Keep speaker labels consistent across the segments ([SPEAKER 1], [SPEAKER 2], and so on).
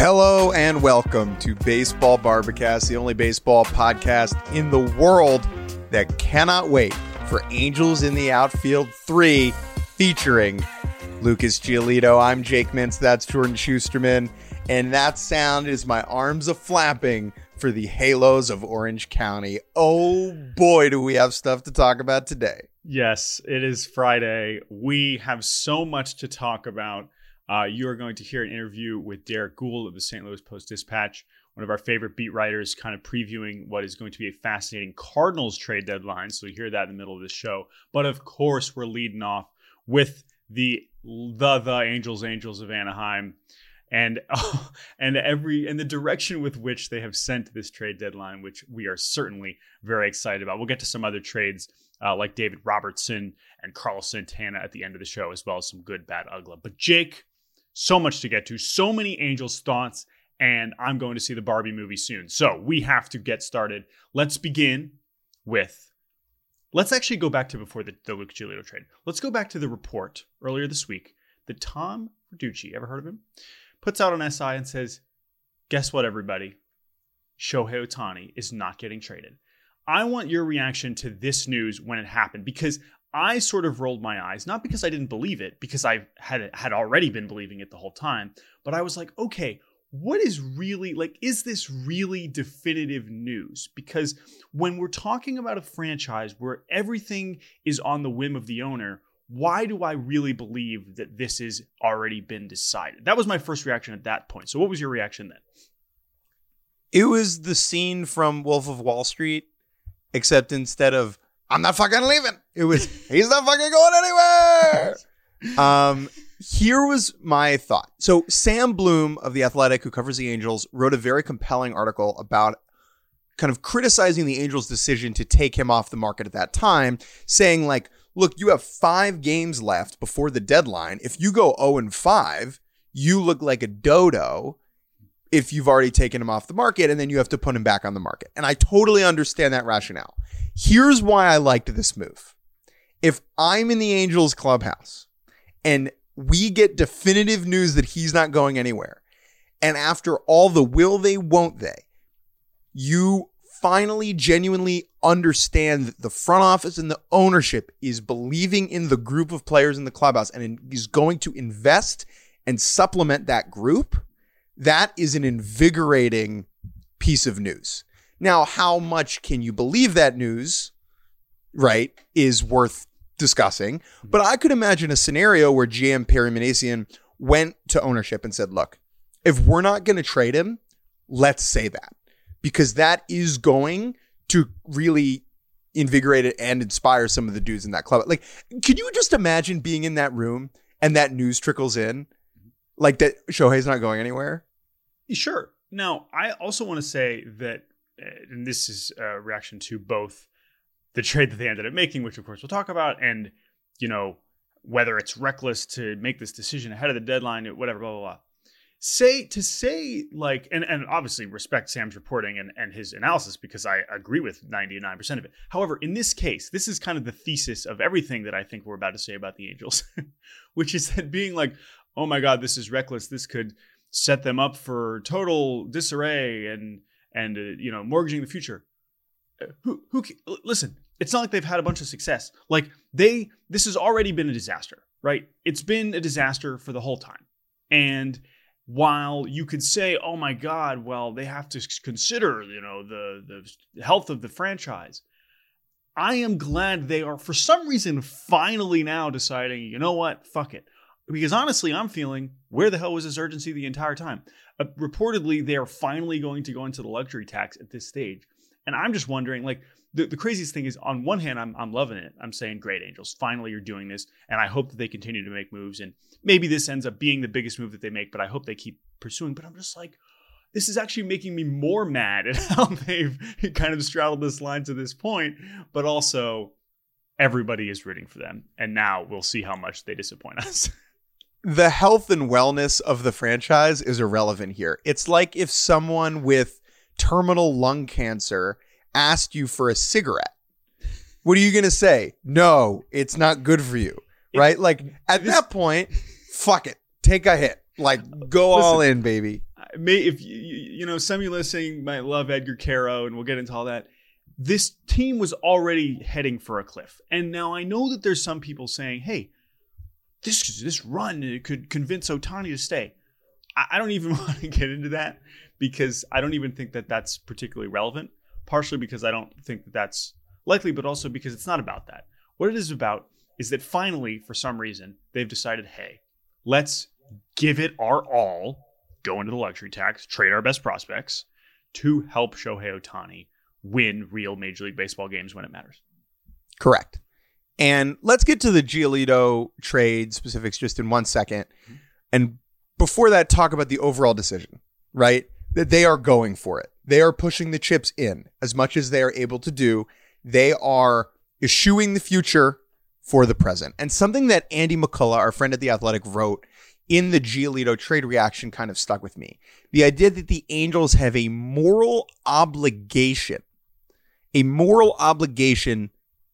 [SPEAKER 1] Hello and welcome to Baseball Bar-B-Cast, the only baseball podcast in the world that cannot wait for Angels in the Outfield 3 featuring Lucas Giolito. I'm Jake Mintz, that's Jordan Schusterman, and that sound is my arms a flapping for the Halos of Orange County. Oh boy, do we have stuff to talk about today.
[SPEAKER 2] Yes, it is Friday. We have so much to talk about. Uh, you are going to hear an interview with Derrick Goold of the St. Louis Post Dispatch, one of our favorite beat writers, kind of previewing what is going to be a fascinating Cardinals trade deadline. So you hear that in the middle of the show. But of course, we're leading off with the the the Angels Angels of Anaheim and oh, and every and the direction with which they have sent this trade deadline, which we are certainly very excited about. We'll get to some other trades uh, like David Robertson and Carlos Santana at the end of the show, as well as some good, bad, ugly. But Jake, so much to get to, so many Angels thoughts, and I'm going to see the Barbie movie soon. So we have to get started. Let's begin with. Let's actually go back to before the, the Luke Giolito trade. Let's go back to the report earlier this week that Tom Verducci, ever heard of him, puts out on SI and says, "Guess what, everybody? Shohei Ohtani is not getting traded." I want your reaction to this news when it happened because I sort of rolled my eyes, not because I didn't believe it, because I had had already been believing it the whole time, but I was like, okay, what is really like is this really definitive news? Because when we're talking about a franchise where everything is on the whim of the owner, why do I really believe that this has already been decided? That was my first reaction at that point. So what was your reaction then?
[SPEAKER 1] It was the scene from Wolf of Wall Street, except instead of I'm not fucking leaving. It was he's not fucking going anywhere. Um, here was my thought. So Sam Blum of the Athletic, who covers the Angels, wrote a very compelling article about kind of criticizing the Angels' decision to take him off the market at that time, saying like, look, you have five games left before the deadline. If you go 0 and 5, you look like a dodo if you've already taken him off the market and then you have to put him back on the market. And I totally understand that rationale. Here's why I liked this move. If I'm in the Angels clubhouse and we get definitive news that he's not going anywhere, and after all the will they, won't they, you finally genuinely understand that the front office and the ownership is believing in the group of players in the clubhouse and is going to invest and supplement that group, that is an invigorating piece of news. Now, how much can you believe that news, right, is worth discussing. But I could imagine a scenario where GM Perry Minasian went to ownership and said, look, if we're not going to trade him, let's say that because that is going to really invigorate it and inspire some of the dudes in that club. Like, can you just imagine being in that room and that news trickles in? Like that Shohei's not going anywhere?
[SPEAKER 2] Sure. Now, I also want to say that uh, and this is a reaction to both the trade that they ended up making, which of course we'll talk about, and you know whether it's reckless to make this decision ahead of the deadline, whatever, blah blah blah. Say to say like, and and obviously respect Sam's reporting and and his analysis because I agree with ninety nine percent of it. However, in this case, this is kind of the thesis of everything that I think we're about to say about the Angels, which is that being like, oh my God, this is reckless. This could set them up for total disarray and and uh, you know mortgaging the future. Uh, who who listen? It's not like they've had a bunch of success. Like they this has already been a disaster, right? It's been a disaster for the whole time. And while you could say, "Oh my God," well, they have to consider, you know, the the health of the franchise. I am glad they are, for some reason, finally now deciding, you know what, fuck it. Because honestly, I'm feeling where the hell was this urgency the entire time? Uh, reportedly, they are finally going to go into the luxury tax at this stage. And I'm just wondering, like, the, the craziest thing is on one hand, I'm, I'm loving it. I'm saying, great, Angels, finally you're doing this. And I hope that they continue to make moves. And maybe this ends up being the biggest move that they make, but I hope they keep pursuing. But I'm just like, this is actually making me more mad at how they've kind of straddled this line to this point, but also everybody is rooting for them. And now we'll see how much they disappoint us.
[SPEAKER 1] the health and wellness of the franchise is irrelevant here. It's like if someone with terminal lung cancer asked you for a cigarette. What are you going to say? No, it's not good for you. Right? Like at
[SPEAKER 2] this-
[SPEAKER 1] that point, fuck it. Take a hit. Like go all in, baby.
[SPEAKER 2] may if you you know some of you listening might love Edgar Quero and we'll get into all that. This team was already heading for a cliff, and now I know that there's some people saying, "Hey, this this run could convince Ohtani to stay." I, I don't even want to get into that because I don't even think that that's particularly relevant. Partially because I don't think that that's likely, but also because it's not about that. What it is about is that finally, for some reason, they've decided, "Hey, let's give it our all." go into the luxury tax, trade our best prospects to help Shohei Ohtani win real Major League Baseball games when it matters.
[SPEAKER 1] Correct. And let's get to the Giolito trade specifics just in one second. Mm-hmm. And before that, talk about the overall decision, right? That they are going for it. They are pushing the chips in as much as they are able to do. They are eschewing the future for the present. And something that Andy McCullough, our friend at The Athletic, wrote in the Giolito trade reaction kind of stuck with me. The idea that the Angels have a moral obligation, a moral obligation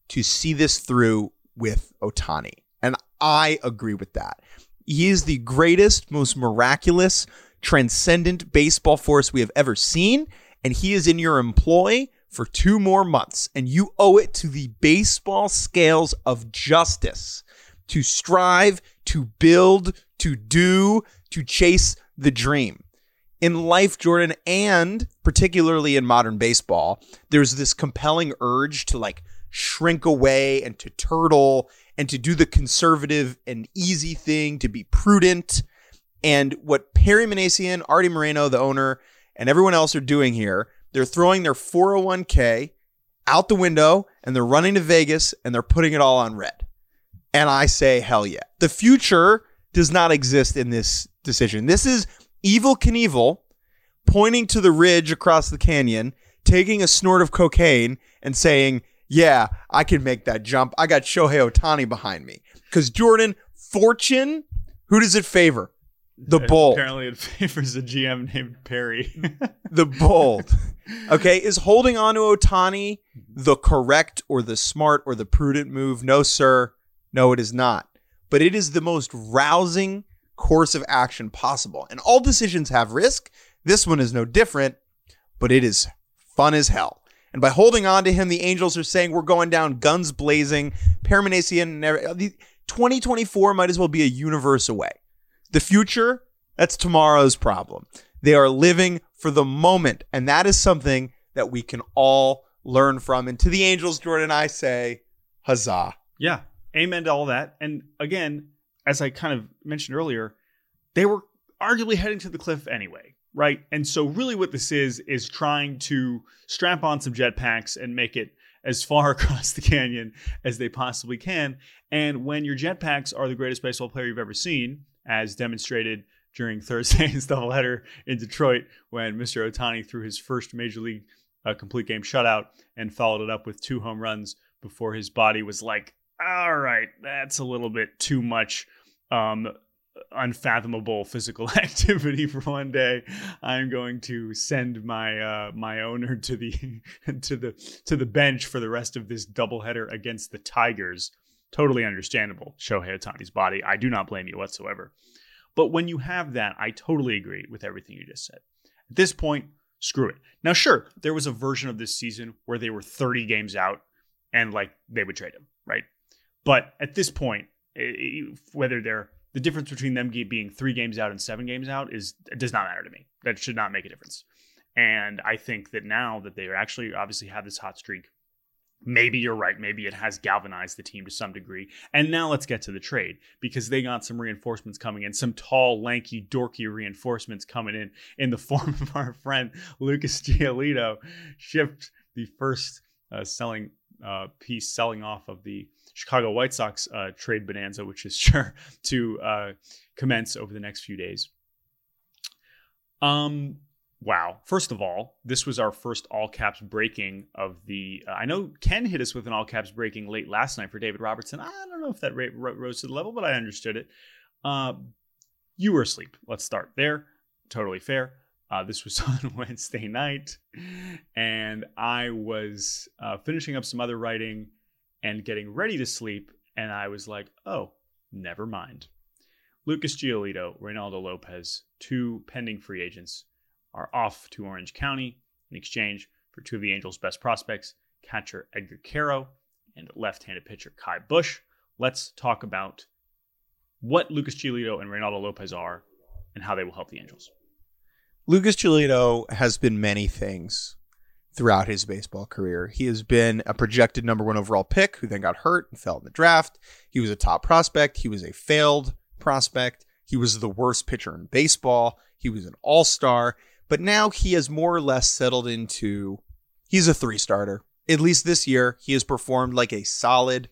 [SPEAKER 1] to see this through with Ohtani. And I agree with that. He is the greatest, most miraculous, transcendent baseball force we have ever seen. And he is in your employ for two more months. And you owe it to the baseball scales of justice to strive, to build, to do, to chase the dream. In life, Jordan, and particularly in modern baseball, there's this compelling urge to like shrink away and to turtle and to do the conservative and easy thing, to be prudent. And what Perry Minasian, Artie Moreno, the owner, and everyone else are doing here, they're throwing their 401k out the window and they're running to Vegas and they're putting it all on red. And I say, hell yeah. The future does not exist in this decision. This is Evel Knievel pointing to the ridge across the canyon, taking a snort of cocaine, and saying, yeah, I can make that jump. I got Shohei Ohtani behind me. Because Jordan, fortune, who does it favor? The bold.
[SPEAKER 2] Apparently, it favors a GM named Perry.
[SPEAKER 1] The bold. Okay. Is holding on to Ohtani the correct or the smart or the prudent move? No, sir. No, it is not. But it is the most rousing course of action possible. And all decisions have risk. This one is no different, but it is fun as hell. And by holding on to him, the Angels are saying we're going down guns blazing. Perry Minasian and uh, 2024 might as well be a universe away. The future, that's tomorrow's problem. They are living for the moment. And that is something that we can all learn from. And to the Angels, Jordan, I say, huzzah.
[SPEAKER 2] yeah, amen to all that. And again, as I kind of mentioned earlier, they were arguably heading to the cliff anyway, right? And so, really, what this is is trying to strap on some jetpacks and make it as far across the canyon as they possibly can. And when your jetpacks are the greatest baseball player you've ever seen, as demonstrated during Thursday's doubleheader in Detroit, when Mr. Ohtani threw his first major league uh, complete game shutout and followed it up with two home runs before his body was like, all right, that's a little bit too much um, unfathomable physical activity for one day. I'm going to send my uh, my owner to the to the to the bench for the rest of this doubleheader against the Tigers. Totally understandable. Shohei Ohtani's body. I do not blame you whatsoever. But when you have that, I totally agree with everything you just said. At this point, screw it. Now, sure, there was a version of this season where they were 30 games out and like they would trade him, right? But at this point, whether they're the difference between them being three games out and seven games out is does not matter to me. That should not make a difference. And I think that now that they actually obviously have this hot streak, maybe you're right. Maybe it has galvanized the team to some degree. And now let's get to the trade because they got some reinforcements coming in, some tall, lanky, dorky reinforcements coming in in the form of our friend Lucas Giolito, shipped the first uh, selling uh, piece selling off of the Chicago White Sox uh, trade bonanza, which is sure to uh, commence over the next few days. Um, wow. First of all, this was our first all caps breaking of the. Uh, I know Ken hit us with an all caps breaking late last night for David Robertson. I don't know if that rate rose to the level, but I understood it. Uh, you were asleep. Let's start there. Totally fair. Uh, this was on Wednesday night, and I was uh, finishing up some other writing and getting ready to sleep, and I was like, oh, never mind. Lucas Giolito, Reynaldo Lopez, two pending free agents, are off to Orange County in exchange for two of the Angels' best prospects, catcher Edgar Quero and left handed pitcher Ky Bush. Let's talk about what Lucas Giolito and Reynaldo Lopez are and how they will help the Angels.
[SPEAKER 1] Lucas Giolito has been many things throughout his baseball career. He has been a projected number one overall pick who then got hurt and fell in the draft. He was a top prospect. He was a failed prospect. He was the worst pitcher in baseball. He was an all star. But now he has more or less settled into he's a three starter. At least this year, he has performed like a solid,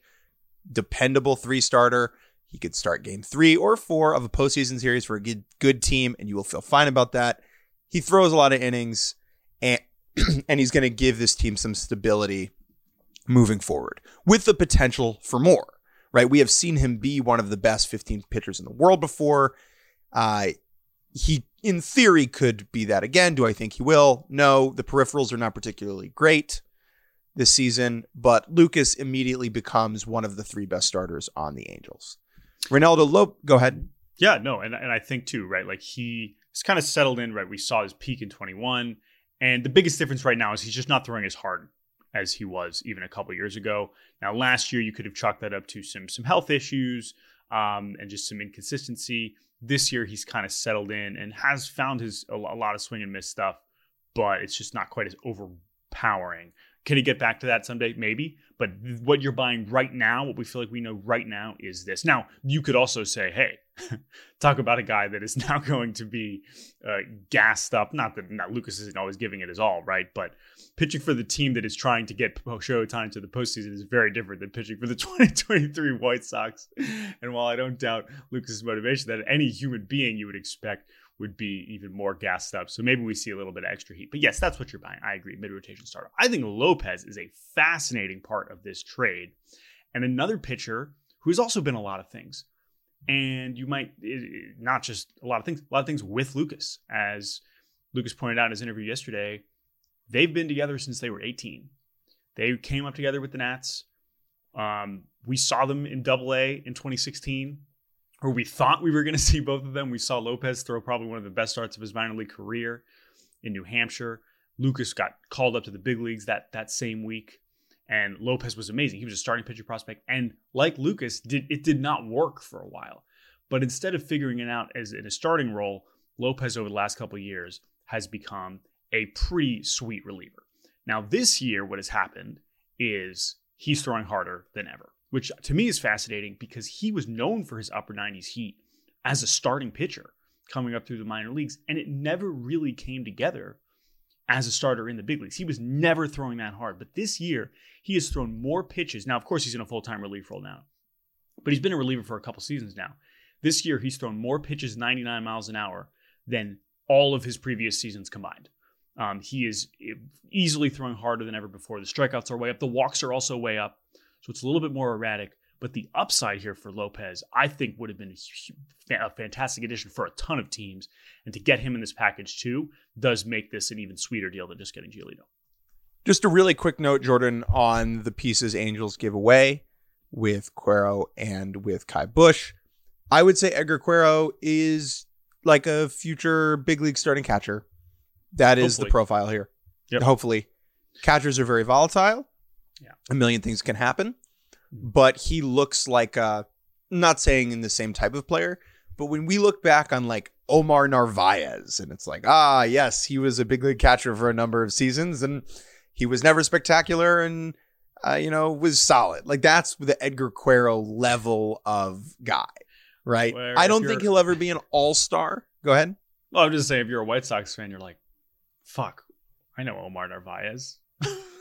[SPEAKER 1] dependable three starter. He could start game three or four of a postseason series for a good, good team, and you will feel fine about that. He throws a lot of innings, and he's going to give this team some stability moving forward with the potential for more, right? We have seen him be one of the best 15 pitchers in the world before. Uh, he, in theory, could be that again. Do I think he will? No, the peripherals are not particularly great this season, but Lucas immediately becomes one of the three best starters on the Angels. Reynaldo Lope, go ahead.
[SPEAKER 2] Yeah, no, and, and I think too, right? Like he kind of settled in, right? We saw his peak in 21. And the biggest difference right now is he's just not throwing as hard as he was even a couple years ago. Now, last year you could have chalked that up to some some health issues um, and just some inconsistency. This year he's kind of settled in and has found his a, lot of swing and miss stuff, but it's just not quite as overpowering. Can he get back to that someday? Maybe. But what you're buying right now, what we feel like we know right now, is this. Now, you could also say, hey, talk about a guy that is now going to be uh, gassed up. Not that not Lucas isn't always giving it his all, right? But pitching for the team that is trying to get Showtime to the postseason is very different than pitching for the 2023 White Sox. And while I don't doubt Lucas's motivation, that any human being you would expect would be even more gassed up. So maybe we see a little bit of extra heat. But yes, that's what you're buying. I agree. Mid rotation starter. I think Lopez is a fascinating part of this trade. And another pitcher who's also been a lot of things and you might not just a lot of things, a lot of things with Lucas. As Lucas pointed out in his interview yesterday, they've been together since they were 18. They came up together with the Nats. Um, we saw them in Double A in 2016, or we thought we were going to see both of them. We saw Lopez throw probably one of the best starts of his minor league career in New Hampshire. Lucas got called up to the big leagues that that same week. And Lopez was amazing. He was a starting pitcher prospect. And like Lucas, did it did not work for a while. But instead of figuring it out as in a starting role, Lopez over the last couple years has become a pretty sweet reliever. Now, this year, what has happened is he's throwing harder than ever, which to me is fascinating because he was known for his upper 90s heat as a starting pitcher coming up through the minor leagues, and it never really came together as a starter in the big leagues. He was never throwing that hard. But this year, he has thrown more pitches. Now, of course, he's in a full time relief role now, but he's been a reliever for a couple seasons now. This year, he's thrown more pitches 99 miles an hour than all of his previous seasons combined. Um, he is easily throwing harder than ever before. The strikeouts are way up. The walks are also way up. So it's a little bit more erratic. But the upside here for Lopez, I think, would have been a fantastic addition for a ton of teams. And to get him in this package too does make this an even sweeter deal than just getting Giolito.
[SPEAKER 1] Just a really quick note, Jordan, on the pieces Angels give away with Quero and with Ky Bush. I would say Edgar Quero is like a future big league starting catcher. That is Hopefully. the profile here. Yep. Hopefully. Catchers are very volatile. Yeah. A million things can happen but he looks like a not saying in the same type of player, but when we look back on like Omar Narvaez, and it's like, ah, yes, he was a big league catcher for a number of seasons, and he was never spectacular, and uh, you know was solid. Like that's the Edgar Quero level of guy, right? Where I don't think he'll ever be an all star. Go ahead.
[SPEAKER 2] Well, I'm just saying, if you're a White Sox fan, you're like, fuck, I know Omar Narvaez.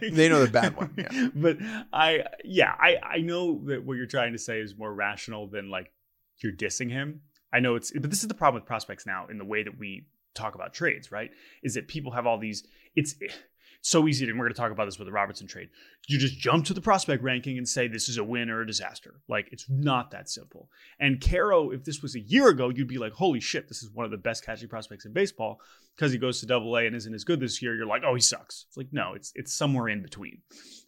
[SPEAKER 1] They know the bad one, yeah.
[SPEAKER 2] But I, yeah, I, I know that what you're trying to say is more rational than like you're dissing him. I know it's, but this is the problem with prospects now in the way that we talk about trades, right? Is that people have all these, it's so easy to, and we're going to talk about this with the Robertson trade. You just jump to the prospect ranking and say this is a win or a disaster. Like it's not that simple. And Quero, if this was a year ago, you'd be like, holy shit, this is one of the best catching prospects in baseball because he goes to double A and isn't as good this year. You're like, oh, he sucks. It's like, no, it's, it's somewhere in between.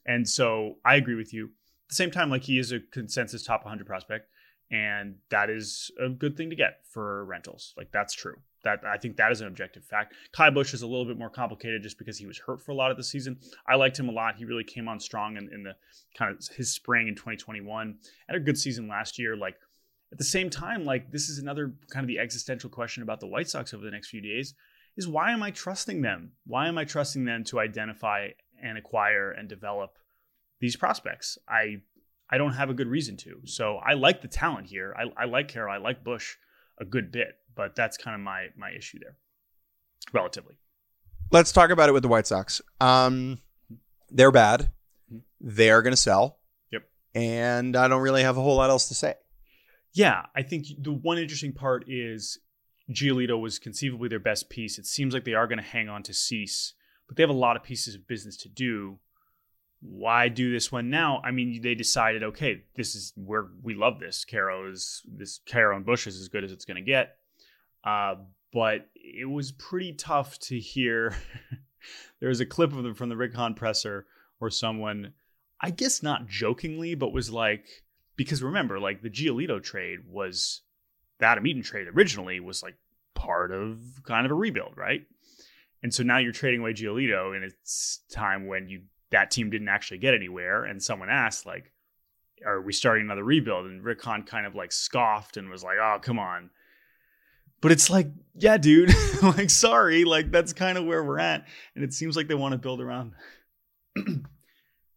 [SPEAKER 2] And so I agree with you. At the same time, like he is a consensus top 100 prospect and that is a good thing to get for rentals. Like that's true. That I think that is an objective fact. Ky Bush is a little bit more complicated just because he was hurt for a lot of the season. I liked him a lot. He really came on strong in, in the kind of his spring in 2021. Had a good season last year. Like at the same time, like this is another kind of the existential question about the White Sox over the next few days is why am I trusting them? Why am I trusting them to identify and acquire and develop these prospects? I I don't have a good reason to. So I like the talent here. I, I like Quero. I like Bush a good bit, but that's kind of my my issue there, relatively.
[SPEAKER 1] Let's talk about it with the White Sox. Um, they're bad.
[SPEAKER 2] Mhm.
[SPEAKER 1] They're going to sell.
[SPEAKER 2] Yep.
[SPEAKER 1] And I don't really have a whole lot else to say.
[SPEAKER 2] Yeah, I think the one interesting part is Giolito was conceivably their best piece. It seems like they are going to hang on to Cease, but they have a lot of pieces of business to do. Why do this one now? I mean, they decided, okay, this is where we love this. Quero is this Quero and Bush is as good as it's going to get. Uh, but it was pretty tough to hear. there was a clip of them from the Rick presser where someone, I guess not jokingly, but was like, because remember, like the Giolito trade was the Adam Eaton trade originally was like part of kind of a rebuild, right? And so now you're trading away Giolito, and it's time when you that team didn't actually get anywhere. And someone asked, like, are we starting another rebuild? And Rick Hahn kind of like scoffed and was like, oh, come on. But it's like, yeah, dude, like, sorry, like that's kind of where we're at. And it seems like they want to build around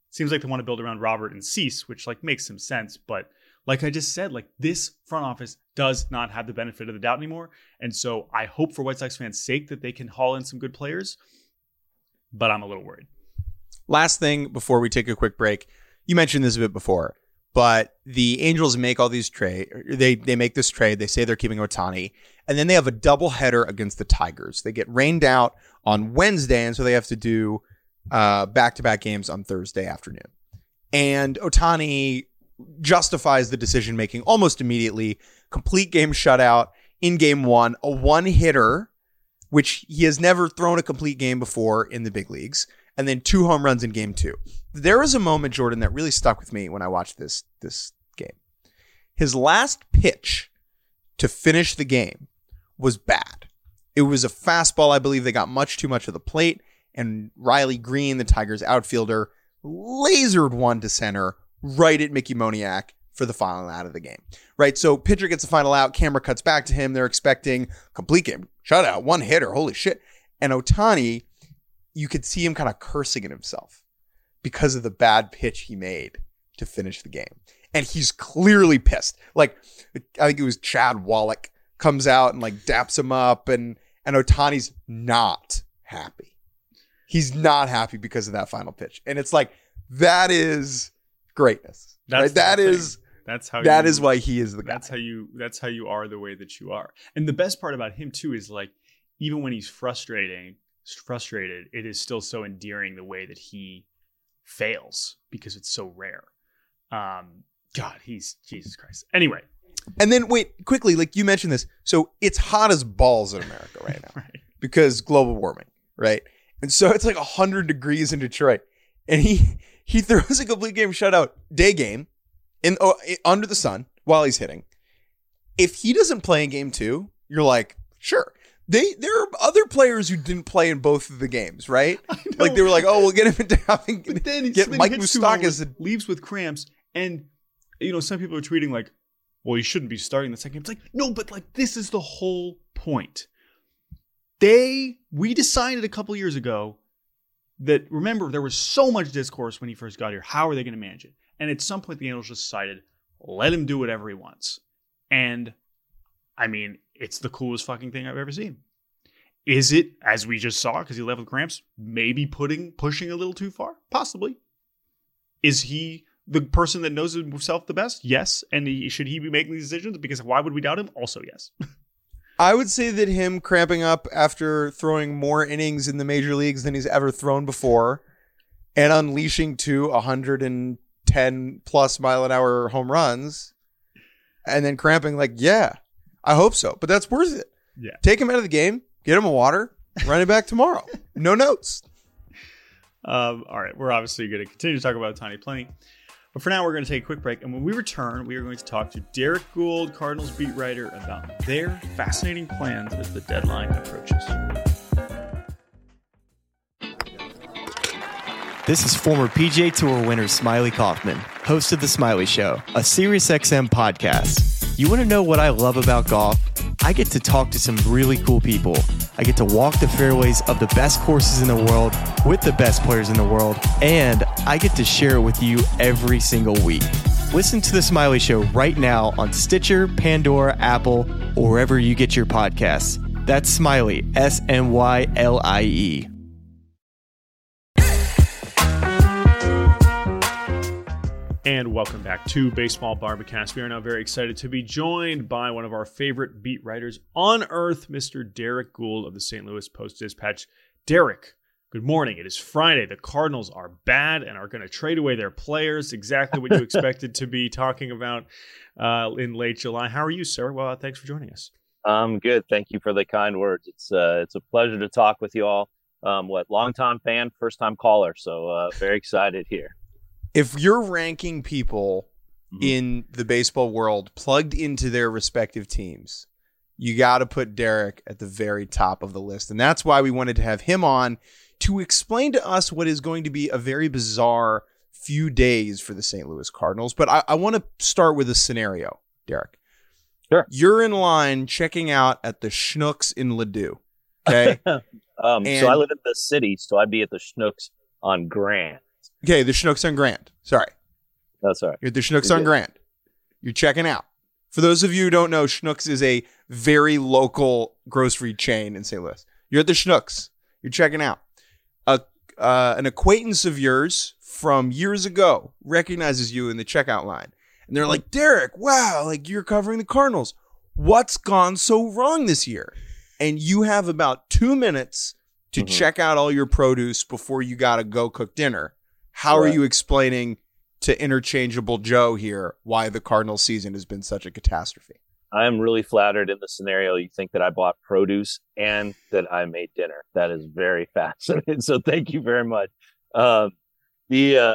[SPEAKER 2] seems like they want to build around Robert and Cease, which like makes some sense. But like I just said, like this front office does not have the benefit of the doubt anymore. And so I hope for White Sox fans' sake that they can haul in some good players. But I'm a little worried.
[SPEAKER 1] Last thing before we take a quick break, you mentioned this a bit before, but the Angels make all these trade. They they make this trade. They say they're keeping Ohtani, and then they have a double header against the Tigers. They get rained out on Wednesday, and so they have to do back to back games on Thursday afternoon. And Ohtani justifies the decision making almost immediately. Complete game shutout in game one, a one hitter, which he has never thrown a complete game before in the big leagues, and then two home runs in game two. There was a moment, Jordan, that really stuck with me when I watched this this game. His last pitch to finish the game was bad. It was a fastball. I believe they got much too much of the plate, and Riley Greene, the Tigers outfielder, lasered one to center right at Mickey Moniak for the final out of the game. Right. So pitcher gets the final out. Camera cuts back to him. They're expecting complete game shutout, one hitter. Holy shit. And Ohtani, you could see him kind of cursing at himself because of the bad pitch he made to finish the game. And he's clearly pissed. Like, I think it was Chad Wallach comes out and like daps him up, and and Ohtani's not happy. He's not happy because of that final pitch. And it's like, that is greatness.
[SPEAKER 2] That's
[SPEAKER 1] right? That is
[SPEAKER 2] That's how
[SPEAKER 1] that
[SPEAKER 2] you,
[SPEAKER 1] is why he is the guy.
[SPEAKER 2] that's how you that's how you are the way that you are. And the best part about him too is like even when he's frustrating frustrated, it is still so endearing the way that he fails because it's so rare. Um God, he's Jesus Christ. Anyway,
[SPEAKER 1] And then wait, quickly, like you mentioned this. So it's hot as balls in America right now
[SPEAKER 2] right.
[SPEAKER 1] because global warming, right? And so it's like 100 degrees in Detroit. And he he throws a complete game shutout day game in oh, under the sun while he's hitting. If he doesn't play in game 2, you're like, sure. They there are other players who didn't play in both of the games, right? Like they were like, "Oh, we'll get him into having
[SPEAKER 2] But then he
[SPEAKER 1] get Mike
[SPEAKER 2] home
[SPEAKER 1] Moustakas
[SPEAKER 2] leaves with cramps, and you know some people are tweeting like, "Well, he shouldn't be starting the second game." It's like, no, but like this is the whole point. They we decided a couple years ago that remember there was so much discourse when he first got here. How are they going to manage it? And at some point, the Angels just decided let him do whatever he wants. And I mean, it's the coolest fucking thing I've ever seen. Is it as we just saw because he left with cramps? Maybe putting pushing a little too far, possibly. Is he the person that knows himself the best? Yes. And he, should he be making these decisions? Because why would we doubt him? Also, yes.
[SPEAKER 1] I would say that him cramping up after throwing more innings in the major leagues than he's ever thrown before and unleashing two 110 plus mile an hour home runs and then cramping, like, yeah, I hope so. But that's worth it.
[SPEAKER 2] Yeah.
[SPEAKER 1] Take him out of the game, get him a water, run it back tomorrow. No notes.
[SPEAKER 2] Um, all right. We're obviously going to continue to talk about Tiny Plenty. But for now, we're going to take a quick break. And when we return, we are going to talk to Derrick Goold, Cardinals beat writer, about their fascinating plans as the deadline approaches.
[SPEAKER 3] This is former PGA Tour winner Smylie Kaufman, host of The Smylie Show, a SiriusXM podcast. You want to know what I love about golf? I get to talk to some really cool people. I get to walk the fairways of the best courses in the world with the best players in the world, and I get to share it with you every single week. Listen to The Smylie Show right now on Stitcher, Pandora, Apple, or wherever you get your podcasts. That's Smylie, S M Y L I E.
[SPEAKER 2] And welcome back to Baseball Bar-B-Cast. We are now very excited to be joined by one of our favorite beat writers on earth, Mr. Derrick Goold of the St. Louis Post Dispatch. Derrick, good morning. It is Friday. The Cardinals are bad and are going to trade away their players. Exactly what you expected to be talking about uh, in late July. How are you, sir? Well, thanks for joining us.
[SPEAKER 4] I'm good. Thank you for the kind words. It's uh, it's a pleasure to talk with you all. Um, what longtime fan, first time caller. So uh, very excited here
[SPEAKER 1] if you're ranking people mm-hmm. in the baseball world plugged into their respective teams, you got to put Derrick at the very top of the list. And that's why we wanted to have him on to explain to us what is going to be a very bizarre few days for the St. Louis Cardinals. But I, I want to start with a scenario, Derrick.
[SPEAKER 4] Sure.
[SPEAKER 1] You're in line checking out at the Schnucks in Ladue. Okay.
[SPEAKER 4] um, so I live in the city, so I'd be at the Schnucks on Grand.
[SPEAKER 1] Okay, the Schnucks on Grand. Sorry.
[SPEAKER 4] That's all right.
[SPEAKER 1] You're at the Schnucks on Grand. You're checking out. For those of you who don't know, Schnucks is a very local grocery chain in St. Louis. You're at the Schnucks. You're checking out. A, uh, an acquaintance of yours from years ago recognizes you in the checkout line. And they're like, Derrick, wow, like you're covering the Cardinals. What's gone so wrong this year? And you have about two minutes to mm-hmm. check out all your produce before you got to go cook dinner. How right. are you explaining to interchangeable Joe here why the Cardinal season has been such a catastrophe?
[SPEAKER 4] I am really flattered in the scenario. You think that I bought produce and that I made dinner. That is very fascinating. So thank you very much. Um, the uh,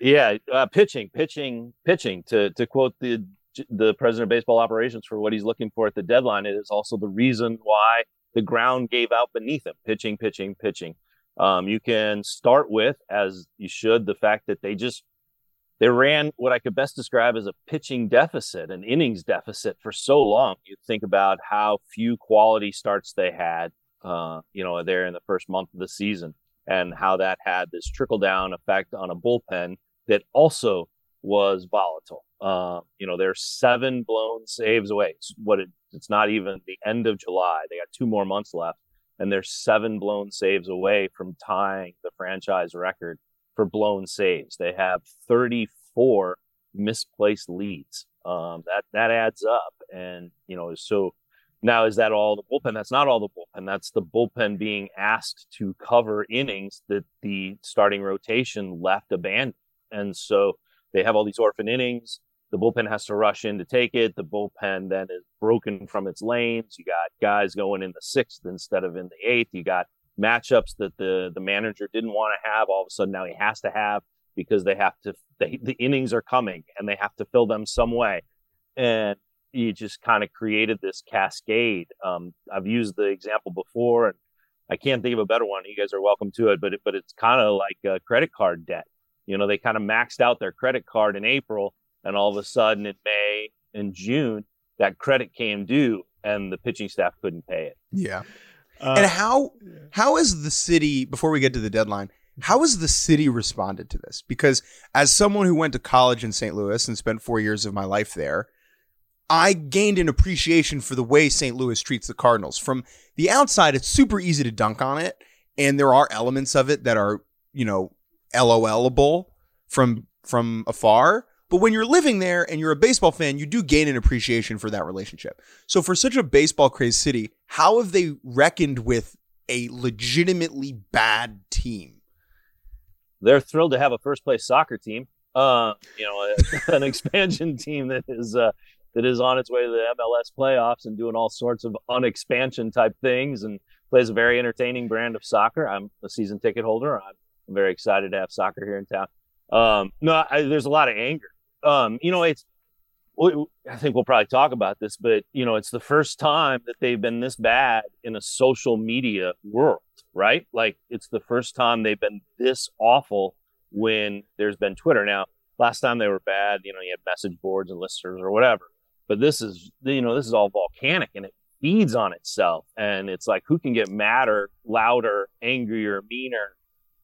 [SPEAKER 4] yeah, uh, pitching, pitching, pitching. To to quote the the president of baseball operations for what he's looking for at the deadline, it is also the reason why the ground gave out beneath him. Pitching, pitching, pitching. Um, you can start with, as you should, the fact that they just they ran what I could best describe as a pitching deficit, an innings deficit for so long. You think about how few quality starts they had, uh, you know, there in the first month of the season, and how that had this trickle down effect on a bullpen that also was volatile. Uh, you know, they're seven blown saves away. It's what it, it's not even the end of July. They got two more months left and they're seven blown saves away from tying the franchise record for blown saves. They have 34 misplaced leads. Um, that that adds up, and you know, so now is that all the bullpen? That's not all the bullpen. That's the bullpen being asked to cover innings that the starting rotation left abandoned, and so they have all these orphan innings. The bullpen has to rush in to take it. The bullpen then is broken from its lanes. You got guys going in the sixth instead of in the eighth. You got matchups that the the manager didn't want to have. All of a sudden now he has to have because they have to. The, the innings are coming and they have to fill them some way. And you just kind of created this cascade. Um, I've used the example before, and I can't think of a better one. You guys are welcome to it, but it, but it's kind of like credit card debt. You know, they kind of maxed out their credit card in April and all of a sudden in May and June that credit came due and the pitching staff couldn't pay it.
[SPEAKER 1] Yeah. Uh, and how how has the city before we get to the deadline, how has the city responded to this? Because as someone who went to college in St. Louis and spent 4 years of my life there, I gained an appreciation for the way St. Louis treats the Cardinals. From the outside, it's super easy to dunk on it, and there are elements of it that are, you know, LOLable from from afar. But when you're living there and you're a baseball fan, you do gain an appreciation for that relationship. So for such a baseball crazed city, how have they reckoned with a legitimately bad team?
[SPEAKER 4] They're thrilled to have a first place soccer team. Uh, you know, an expansion team that is uh, that is on its way to the MLS playoffs and doing all sorts of unexpansion type things and plays a very entertaining brand of soccer. I'm a season ticket holder. I'm very excited to have soccer here in town. Um, no, I, there's a lot of anger. Um, you know, it's I think we'll probably talk about this, but you know, it's the first time that they've been this bad in a social media world, right? Like it's the first time they've been this awful when there's been Twitter. Now, last time they were bad, you know, you had message boards and listers or whatever. But this is, you know, this is all volcanic and it feeds on itself. And it's like, who can get madder, louder, angrier, meaner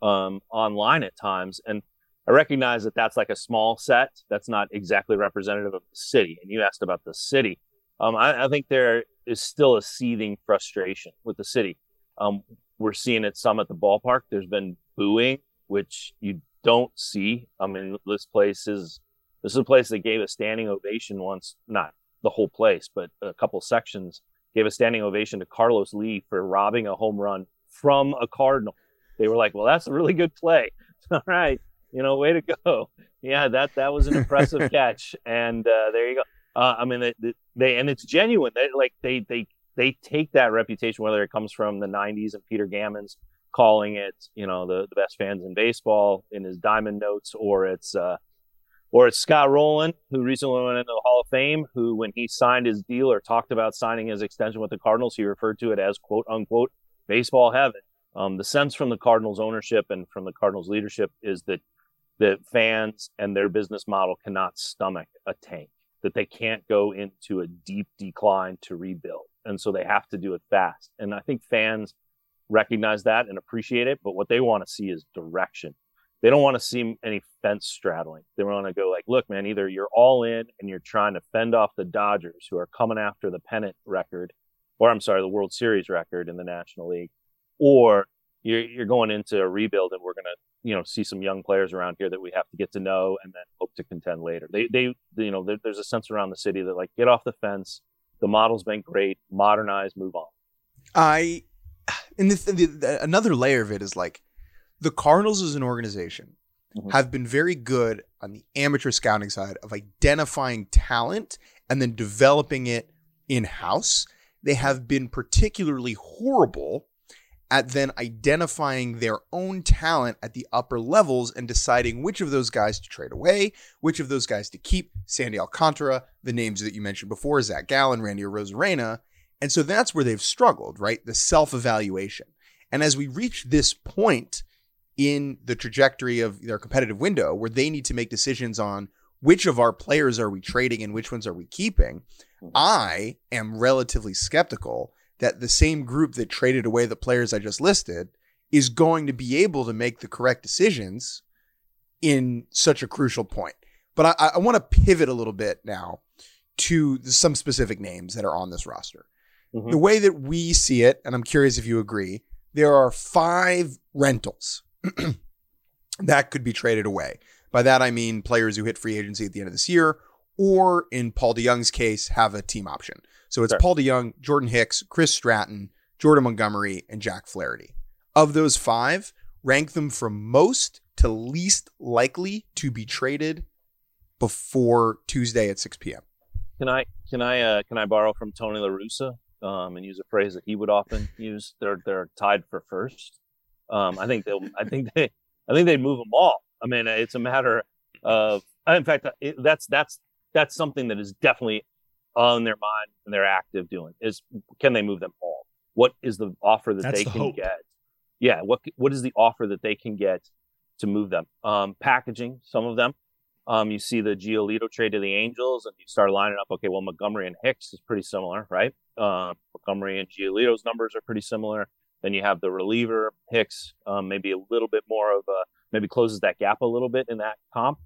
[SPEAKER 4] um, online at times? And I recognize that that's like a small set. That's not exactly representative of the city. And you asked about the city. Um, I, I, think there is still a seething frustration with the city. Um, we're seeing it some at the ballpark. There's been booing, which you don't see. I mean, this place is this is a place that gave a standing ovation once, not the whole place, but a couple sections gave a standing ovation to Carlos Lee for robbing a home run from a Cardinal. They were like, "Well, that's a really good play. All right, you know, way to go. Yeah, that that was an impressive catch." And uh, there you go. Uh, I mean, they, they and it's genuine. They like they they they take that reputation, whether it comes from the '90s and Peter Gammons calling it, you know, the, the best fans in baseball in his diamond notes, or it's uh, or it's Scott Rolen, who recently went into the Hall of Fame, who, when he signed his deal or talked about signing his extension with the Cardinals, he referred to it as quote unquote baseball heaven. Um, the sense from the Cardinals ownership and from the Cardinals leadership is that that fans and their business model cannot stomach a tank, that they can't go into a deep decline to rebuild. And so they have to do it fast. And I think fans recognize that and appreciate it. But what they want to see is direction they don't want to see any fence straddling. They want to go like, look, man, either you're all in and you're trying to fend off the Dodgers who are coming after the pennant record, or I'm sorry, the World Series record in the National League, or you're, you're going into a rebuild and we're going to, you know, see some young players around here that we have to get to know and then hope to contend later. They, they, you know, there, there's a sense around the city that like, get off the fence. The model's been great. Modernize, move on.
[SPEAKER 1] I, and the, the, another layer of it is like, the Cardinals as an organization mm-hmm. have been very good on the amateur scouting side of identifying talent and then developing it in house. They have been particularly horrible at then identifying their own talent at the upper levels and deciding which of those guys to trade away, which of those guys to keep. Sandy Alcantara, the names that you mentioned before, Zach Gallen, Randy Arozarena. And so that's where they've struggled, right? The self evaluation. And as we reach this point in the trajectory of their competitive window where they need to make decisions on which of our players are we trading and which ones are we keeping, mm-hmm. I am relatively skeptical that the same group that traded away the players I just listed is going to be able to make the correct decisions in such a crucial point. But I, I want to pivot a little bit now to some specific names that are on this roster. Mm-hmm. The way that we see it, and I'm curious if you agree, there are five rentals that could be traded away. By that, I mean players who hit free agency at the end of this year, or in Paul DeJong's case, have a team option. So it's sure. Paul DeJong, Jordan Hicks, Chris Stratton, Jordan Montgomery, and Jack Flaherty. Of those five, rank them from most to least likely to be traded before Tuesday at 6 p.m.
[SPEAKER 4] Can I can I uh, can I borrow from Tony La Russa um, and use a phrase that he would often use? They're they're tied for first. Um, I think they'll. I think they. I think they'd move them all. I mean, it's a matter of. In fact, it, that's that's that's something that is definitely on their mind and they're active doing is can they move them all? What is the offer that that's they the can hope. get? Yeah, what what is the offer that they can get to move them? Um, packaging some of them. Um, you see the Giolito trade to the Angels, and you start lining up. Okay, well Montgomery and Hicks is pretty similar, right? Uh, Montgomery and Giolito's numbers are pretty similar. Then you have the reliever Hicks, um, maybe a little bit more of a maybe closes that gap a little bit in that comp.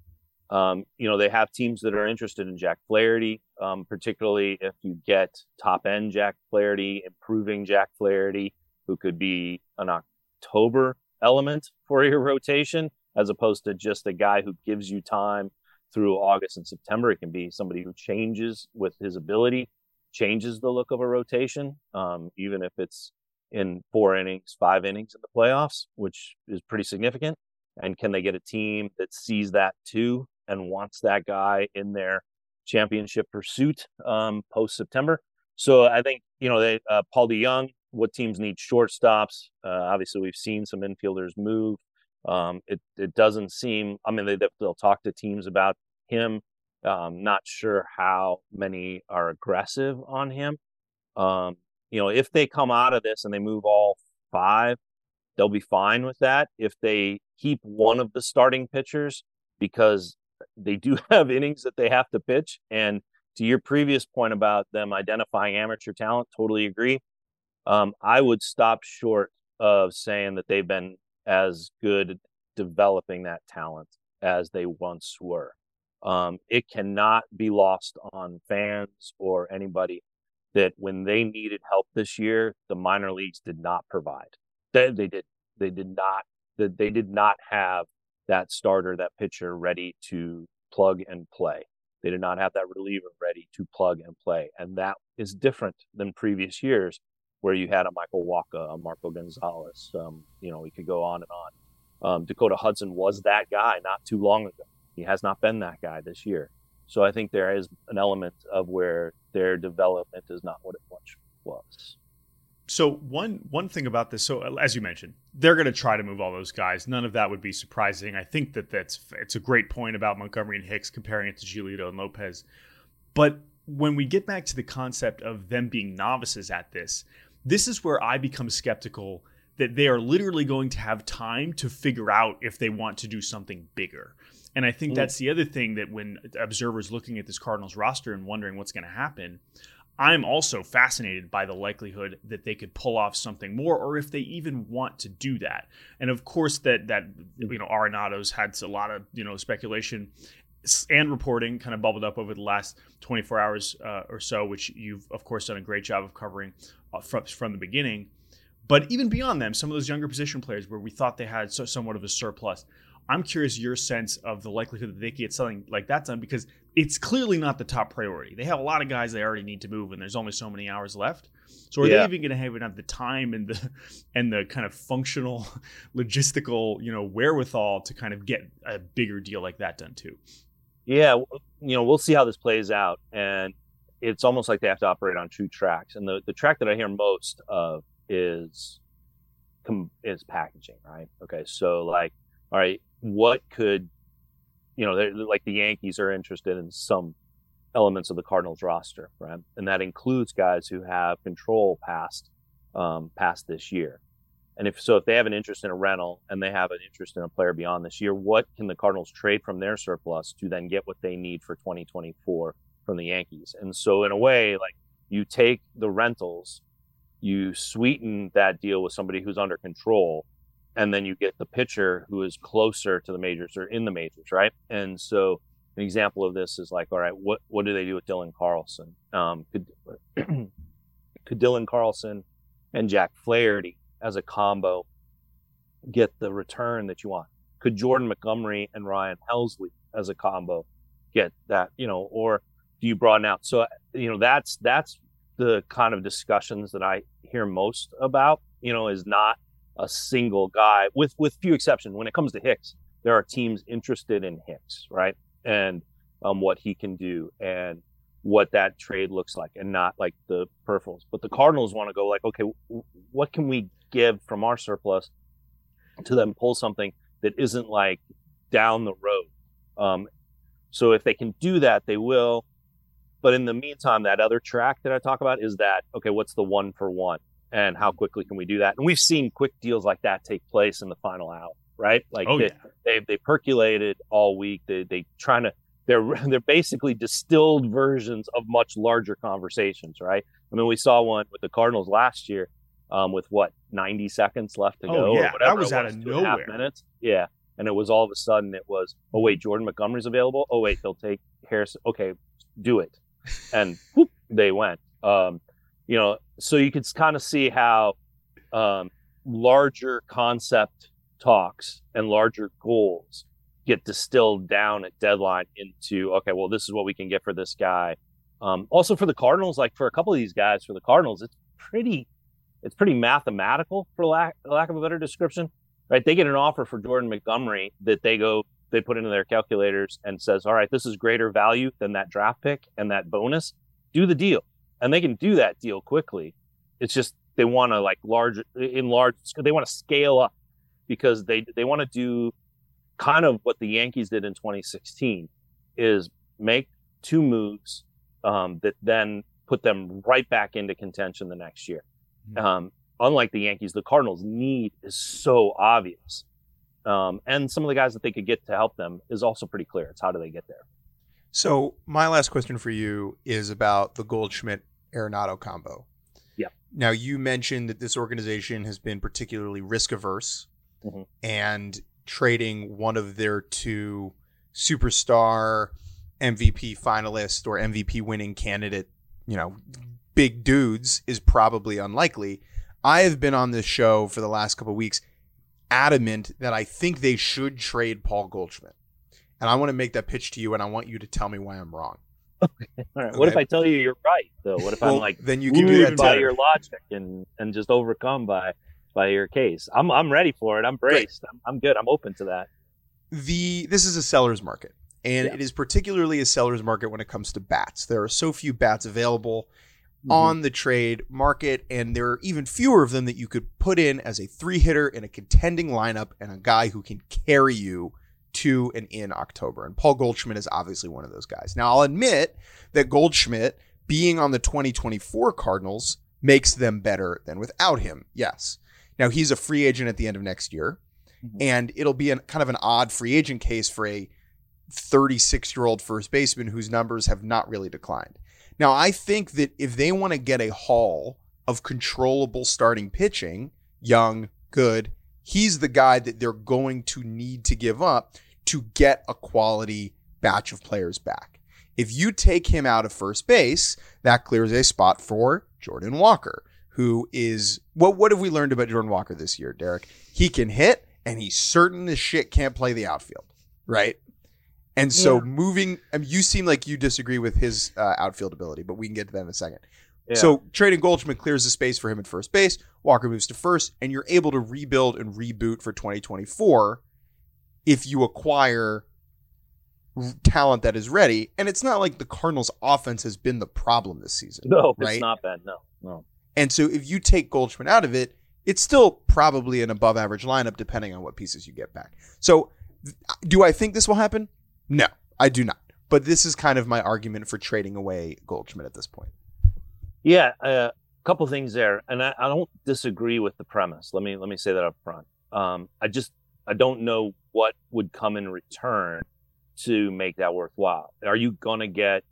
[SPEAKER 4] Um, you know, they have teams that are interested in Jack Flaherty, um, particularly if you get top end Jack Flaherty, improving Jack Flaherty, who could be an October element for your rotation, as opposed to just a guy who gives you time through August and September. It can be somebody who changes with his ability, changes the look of a rotation, um, even if it's in four innings, five innings in the playoffs, which is pretty significant. And can they get a team that sees that too and wants that guy in their championship pursuit um, post September? So I think you know they uh, Paul DeJong. What teams need shortstops? Uh, obviously, we've seen some infielders move. Um, it it doesn't seem. I mean, they they'll talk to teams about him. Um, not sure how many are aggressive on him. Um, you know, if they come out of this and they move all five, they'll be fine with that. If they keep one of the starting pitchers because they do have innings that they have to pitch. And to your previous point about them identifying amateur talent, totally agree. Um, I would stop short of saying that they've been as good developing that talent as they once were. Um, it cannot be lost on fans or anybody that when they needed help this year, the minor leagues did not provide. They, they did. They did not. That They did not have that starter, that pitcher ready to plug and play. They did not have that reliever ready to plug and play, and that is different than previous years where you had a Michael Wacha, a Marco Gonzalez. Um, you know, we could go on and on. Um, Dakota Hudson was that guy not too long ago. He has not been that guy this year. So I think there is an element of where their development is not what it once was.
[SPEAKER 2] So one one thing about this, so as you mentioned, they're going to try to move all those guys. None of that would be surprising. I think that that's it's a great point about Montgomery and Hicks comparing it to Giolito and Lopez. But when we get back to the concept of them being novices at this, this is where I become skeptical that they are literally going to have time to figure out if they want to do something bigger. And I think mm. that's the other thing that when observers looking at this Cardinals roster and wondering what's going to happen, I'm also fascinated by the likelihood that they could pull off something more, or if they even want to do that. And of course, that that you know Arenado's had a lot of you know speculation and reporting kind of bubbled up over the last 24 hours uh, or so, which you've of course done a great job of covering uh, from from the beginning. But even beyond them, some of those younger position players where we thought they had so, somewhat of a surplus, I'm curious your sense of the likelihood that they could get something like that done because it's clearly not the top priority. They have a lot of guys they already need to move, and there's only so many hours left. So are yeah. they even going to have enough the time and the and the kind of functional, logistical, you know, wherewithal to kind of get a bigger deal like that done too?
[SPEAKER 4] Yeah, you know, we'll see how this plays out, and it's almost like they have to operate on two tracks. And the the track that I hear most of is is packaging, right? Okay, so like, all right, what could you know, like the Yankees are interested in some elements of the Cardinals roster, right? And that includes guys who have control past um, past this year. And if so, if they have an interest in a rental and they have an interest in a player beyond this year, what can the Cardinals trade from their surplus to then get what they need for 2024 from the Yankees? And so, in a way, like you take the rentals, you sweeten that deal with somebody who's under control, and then you get the pitcher who is closer to the majors or in the majors, right? And so an example of this is like, all right, what what do they do with Dylan Carlson? Um, could could Dylan Carlson and Jack Flaherty as a combo get the return that you want? Could Jordan Montgomery and Ryan Helsley as a combo get that? You know, or do you broaden out? So you know, that's that's the kind of discussions that I hear most about. You know, is not a single guy, with with few exceptions. When it comes to Hicks, there are teams interested in Hicks, right, and um, what he can do and what that trade looks like, and not like the peripherals. But the Cardinals want to go like, okay, what can we give from our surplus to them pull something that isn't like down the road. Um, so if they can do that, they will. But in the meantime, that other track that I talk about is that okay, what's the one for one? And how quickly can we do that? And we've seen quick deals like that take place in the final hour, right? Like
[SPEAKER 2] oh,
[SPEAKER 4] they,
[SPEAKER 2] yeah.
[SPEAKER 4] they they percolated all week. They they trying to they're they're basically distilled versions of much larger conversations, right? I mean, we saw one with the Cardinals last year, um, with what ninety seconds left to
[SPEAKER 2] oh,
[SPEAKER 4] go.
[SPEAKER 2] Yeah, that was, was out of nowhere.
[SPEAKER 4] Minutes. Yeah, and it was all of a sudden it was, oh wait, Jordan Montgomery's available. Oh wait, they'll take Harris. Okay, do it, and whoop, they went. Um, you know, so you could kind of see how um, larger concept talks and larger goals get distilled down at deadline into okay, well, this is what we can get for this guy. Um, also for the Cardinals, like for a couple of these guys, for the Cardinals, it's pretty, it's pretty mathematical for lack lack of a better description, right? They get an offer for Jordan Montgomery that they go they put into their calculators and says, all right, this is greater value than that draft pick and that bonus. Do the deal, and they can do that deal quickly. It's just they want to like large in large they want to scale up because they they want to do kind of what the Yankees did in 2016 is make two moves um, that then put them right back into contention the next year. Mm-hmm. Um, unlike the Yankees, the Cardinals' need is so obvious. Um, and some of the guys that they could get to help them is also pretty clear. It's how do they get there?
[SPEAKER 1] So, my last question for you is about the Goldschmidt Arenado combo.
[SPEAKER 4] Yeah.
[SPEAKER 1] Now, you mentioned that this organization has been particularly risk averse mm-hmm. and trading one of their two superstar MVP finalist or MVP winning candidate, you know, big dudes is probably unlikely. I have been on this show for the last couple weeks adamant that I think they should trade Paul Goldschmidt. And I want to make that pitch to you and I want you to tell me why I'm wrong.
[SPEAKER 4] Okay. All right. Okay. What if I tell you you're right though? What if well, I'm like
[SPEAKER 1] then you can do that
[SPEAKER 4] by your logic and and just overcome by by your case. I'm I'm ready for it. I'm braced. I'm, I'm, good. I'm open to that.
[SPEAKER 1] The this is a seller's market, and yeah. it is particularly a seller's market when it comes to bats. There are so few bats available mm-hmm. on the trade market, and there are even fewer of them that you could put in as a three hitter in a contending lineup and a guy who can carry you to and in October. And Paul Goldschmidt is obviously one of those guys. Now, I'll admit that Goldschmidt being on the 2024 Cardinals makes them better than without him. Yes. Now he's a free agent at the end of next year, mm-hmm. and it'll be an, kind of an odd free agent case for a 36 year old first baseman whose numbers have not really declined. Now I think that if they want to get a haul of controllable starting pitching, young, good, he's the guy that they're going to need to give up to get a quality batch of players back. If you take him out of first base, that clears a spot for Jordan Walker who is what what have we learned about Jordan Walker this year, Derrick? He can hit and he's certain as shit can't play the outfield, right? And so yeah. moving, I mean, you seem like you disagree with his uh, outfield ability, but we can get to that in a second. Yeah. So trading Goldschmidt clears the space for him at first base. Walker moves to first, and you're able to rebuild and reboot for 2024 if you acquire talent that is ready. And it's not like the Cardinals' offense has been the problem this season.
[SPEAKER 4] No,
[SPEAKER 1] right?
[SPEAKER 4] it's not bad. No, no.
[SPEAKER 1] And so if you take Goldschmidt out of it, it's still probably an above average lineup depending on what pieces you get back. So do I think this will happen? No, I do not. But this is kind of my argument for trading away Goldschmidt at this point.
[SPEAKER 4] Yeah, a uh, couple things there, and I, I, don't disagree with the premise. Let me let me say that up front. Um, I just I don't know what would come in return to make that worthwhile. Are you going to get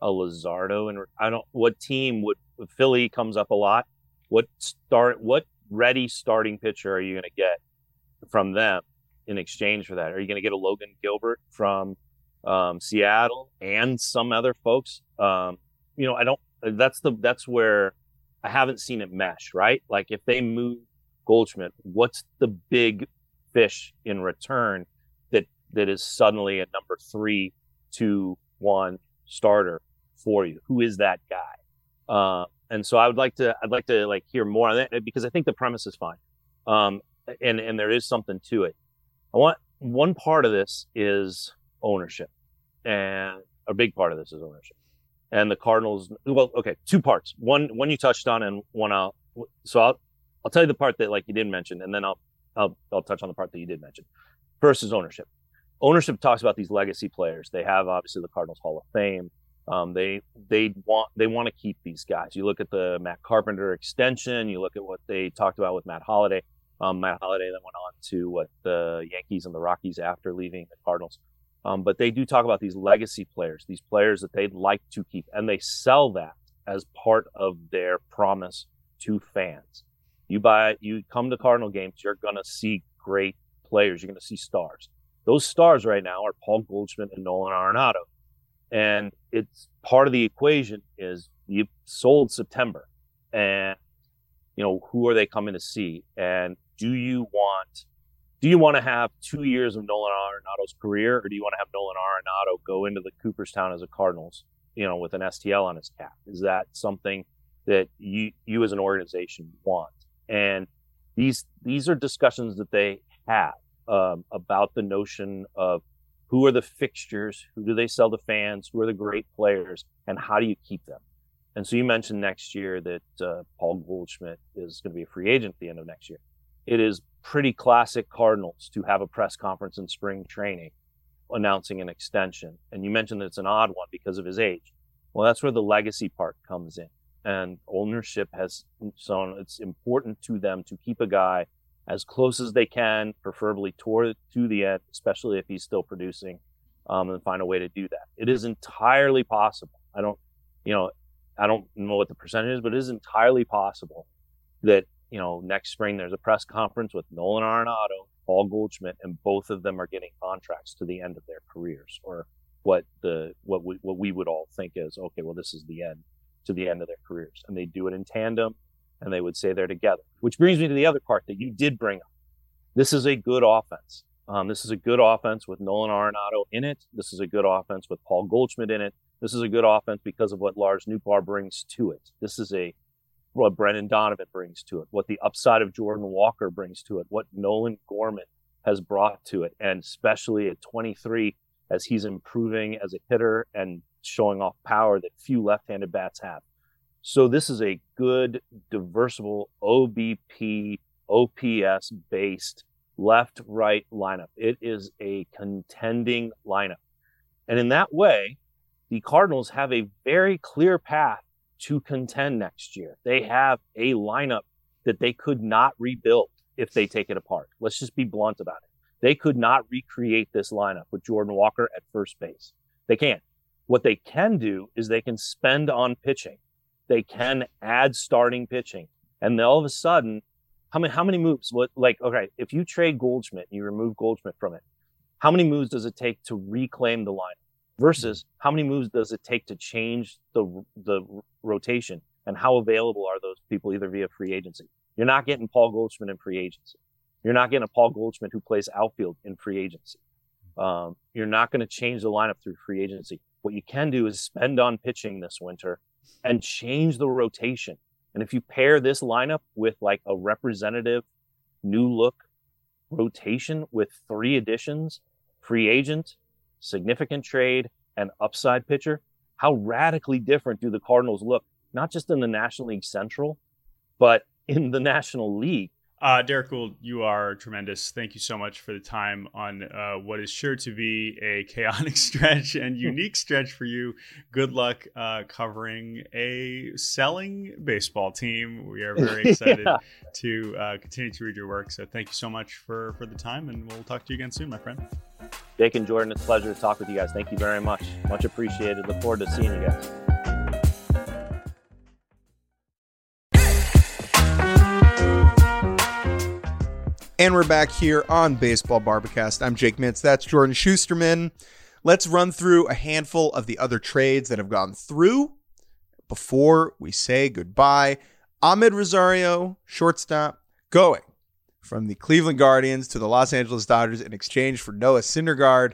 [SPEAKER 4] a Luzardo? And I don't. What team would Philly comes up a lot. What start? What ready starting pitcher are you going to get from them in exchange for that? Are you going to get a Logan Gilbert from um, Seattle and some other folks? Um, you know, I don't. That's the that's where I haven't seen it mesh. Right? Like if they move Goldschmidt, what's the big fish in return that that is suddenly a number three, two, one starter for you? Who is that guy? Uh, and so I would like to, I'd like to like hear more on that because I think the premise is fine. Um, and, and there is something to it. I want one part of this is ownership and a big part of this is ownership and the Cardinals. Well, okay, two parts. One, one you touched on and one I'll, so I'll, I'll tell you the part that like you didn't mention and then I'll, I'll, I'll touch on the part that you did mention. First is ownership. Ownership talks about these legacy players. They have obviously the Cardinals Hall of Fame. Um, they they want they want to keep these guys. You look at the Matt Carpenter extension. You look at what they talked about with Matt Holliday. Um, Matt Holliday then went on to what the Yankees and the Rockies after leaving the Cardinals. Um, but they do talk about these legacy players, these players that they'd like to keep, and they sell that as part of their promise to fans. You buy, you come to Cardinal games, you're gonna see great players. You're going to see stars. Those stars right now are Paul Goldschmidt and Nolan Arenado. And it's part of the equation is you sold September and you know who are they coming to see and do you want do you want to have two years of Nolan Arenado's career or do you want to have Nolan Arenado go into the Cooperstown as a Cardinals you know with an STL on his cap is that something that you you as an organization want and these these are discussions that they have um, about the notion of who are the fixtures, who do they sell to fans, who are the great players, and how do you keep them? And so you mentioned next year that uh, Paul Goldschmidt is going to be a free agent at the end of next year. It is pretty classic Cardinals to have a press conference in spring training announcing an extension. And you mentioned that it's an odd one because of his age. Well, that's where the legacy part comes in. And ownership has shown it's important to them to keep a guy as close as they can, preferably toward to the end, especially if he's still producing, um, and find a way to do that. It is entirely possible. I don't, you know, I don't know what the percentage is, but it is entirely possible that you know next spring there's a press conference with Nolan Arenado, Paul Goldschmidt, and both of them are getting contracts to the end of their careers, or what the what we what we would all think is okay. Well, this is the end to the end of their careers, and they do it in tandem and they would say they're together. Which brings me to the other part that you did bring up. This is a good offense. Um, this is a good offense with Nolan Arenado in it. This is a good offense with Paul Goldschmidt in it. This is a good offense because of what Lars Nootbaar brings to it. This is a what Brendan Donovan brings to it, what the upside of Jordan Walker brings to it, what Nolan Gorman has brought to it, and especially at 23 as he's improving as a hitter and showing off power that few left-handed bats have. So this is a good, diversible OBP, OPS based left right lineup. It is a contending lineup. And in that way, the Cardinals have a very clear path to contend next year. They have a lineup that they could not rebuild if they take it apart. Let's just be blunt about it. They could not recreate this lineup with Jordan Walker at first base. They can't. What they can do is they can spend on pitching they can add starting pitching. And then all of a sudden, how many how many moves? What like okay, if you trade Goldschmidt and you remove Goldschmidt from it, how many moves does it take to reclaim the line? Versus how many moves does it take to change the the rotation? And how available are those people either via free agency? You're not getting Paul Goldschmidt in free agency. You're not getting a Paul Goldschmidt who plays outfield in free agency. Um, you're not going to change the lineup through free agency. What you can do is spend on pitching this winter and change the rotation. And if you pair this lineup with like a representative new look rotation with three additions, free agent, significant trade, and upside pitcher, how radically different do the Cardinals look, not just in the National League Central, but in the National League?
[SPEAKER 2] Uh, Derrick Goold, you are tremendous. Thank you so much for the time on uh, what is sure to be a chaotic stretch and unique stretch for you. Good luck uh, covering a selling baseball team. We are very excited yeah. to uh, continue to read your work. So thank you so much for, for the time, and we'll talk to you again soon, my friend.
[SPEAKER 4] Jake and Jordan, it's a pleasure to talk with you guys. Thank you very much. Much appreciated. Look forward to seeing you guys.
[SPEAKER 1] And we're back here on Baseball Bar-B-Cast. I'm Jake Mintz. That's Jordan Schusterman. Let's run through a handful of the other trades that have gone through before we say goodbye. Amed Rosario, shortstop, going from the Cleveland Guardians to the Los Angeles Dodgers in exchange for Noah Syndergaard.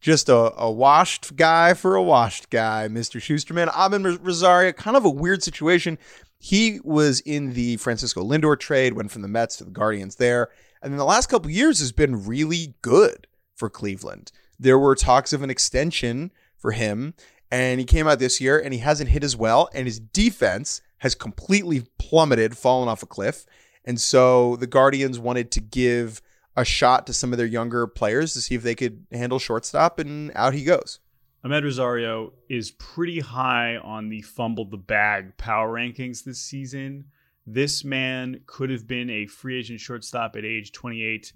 [SPEAKER 1] Just a, a washed guy for a washed guy, Mr. Schusterman. Amed Rosario, kind of a weird situation. He was in the Francisco Lindor trade, went from the Mets to the Guardians there. And then the last couple years has been really good for Cleveland. There were talks of an extension for him, and he came out this year and he hasn't hit as well, and his defense has completely plummeted, fallen off a cliff. And so the Guardians wanted to give a shot to some of their younger players to see if they could handle shortstop, and out he goes.
[SPEAKER 2] Amed Rosario is pretty high on the fumbled the bag power rankings this season. This man could have been a free agent shortstop at age 28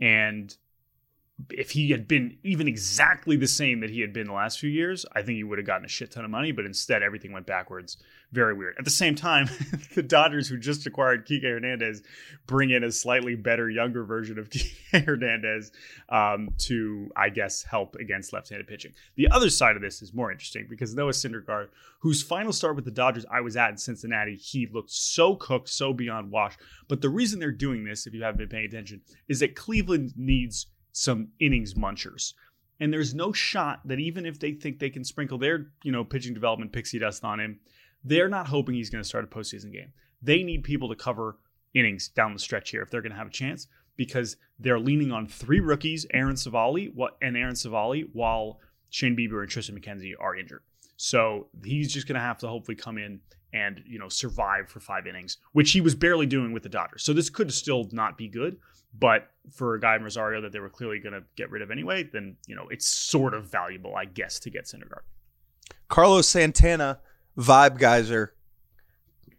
[SPEAKER 2] and if he had been even exactly the same that he had been the last few years, I think he would have gotten a shit ton of money. But instead, everything went backwards. Very weird. At the same time, the Dodgers, who just acquired Kike Hernandez, bring in a slightly better, younger version of Kike Hernandez um, to, I guess, help against left-handed pitching. The other side of this is more interesting because Noah Syndergaard, whose final start with the Dodgers I was at in Cincinnati, he looked so cooked, so beyond wash. But the reason they're doing this, if you haven't been paying attention, is that Cleveland needs some innings munchers. And there's no shot that even if they think they can sprinkle their, you know, pitching development pixie dust on him, they're not hoping he's going to start a postseason game. They need people to cover innings down the stretch here if they're going to have a chance because they're leaning on three rookies, Aaron Civale and Aaron Savali, while Shane Bieber and Tristan McKenzie are injured. So he's just going to have to hopefully come in and you know survive for five innings, which he was barely doing with the Dodgers. So this could still not be good. But for a guy in Rosario that they were clearly going to get rid of anyway, then you know it's sort of valuable, I guess, to get Syndergaard.
[SPEAKER 1] Carlos Santana, vibe geyser,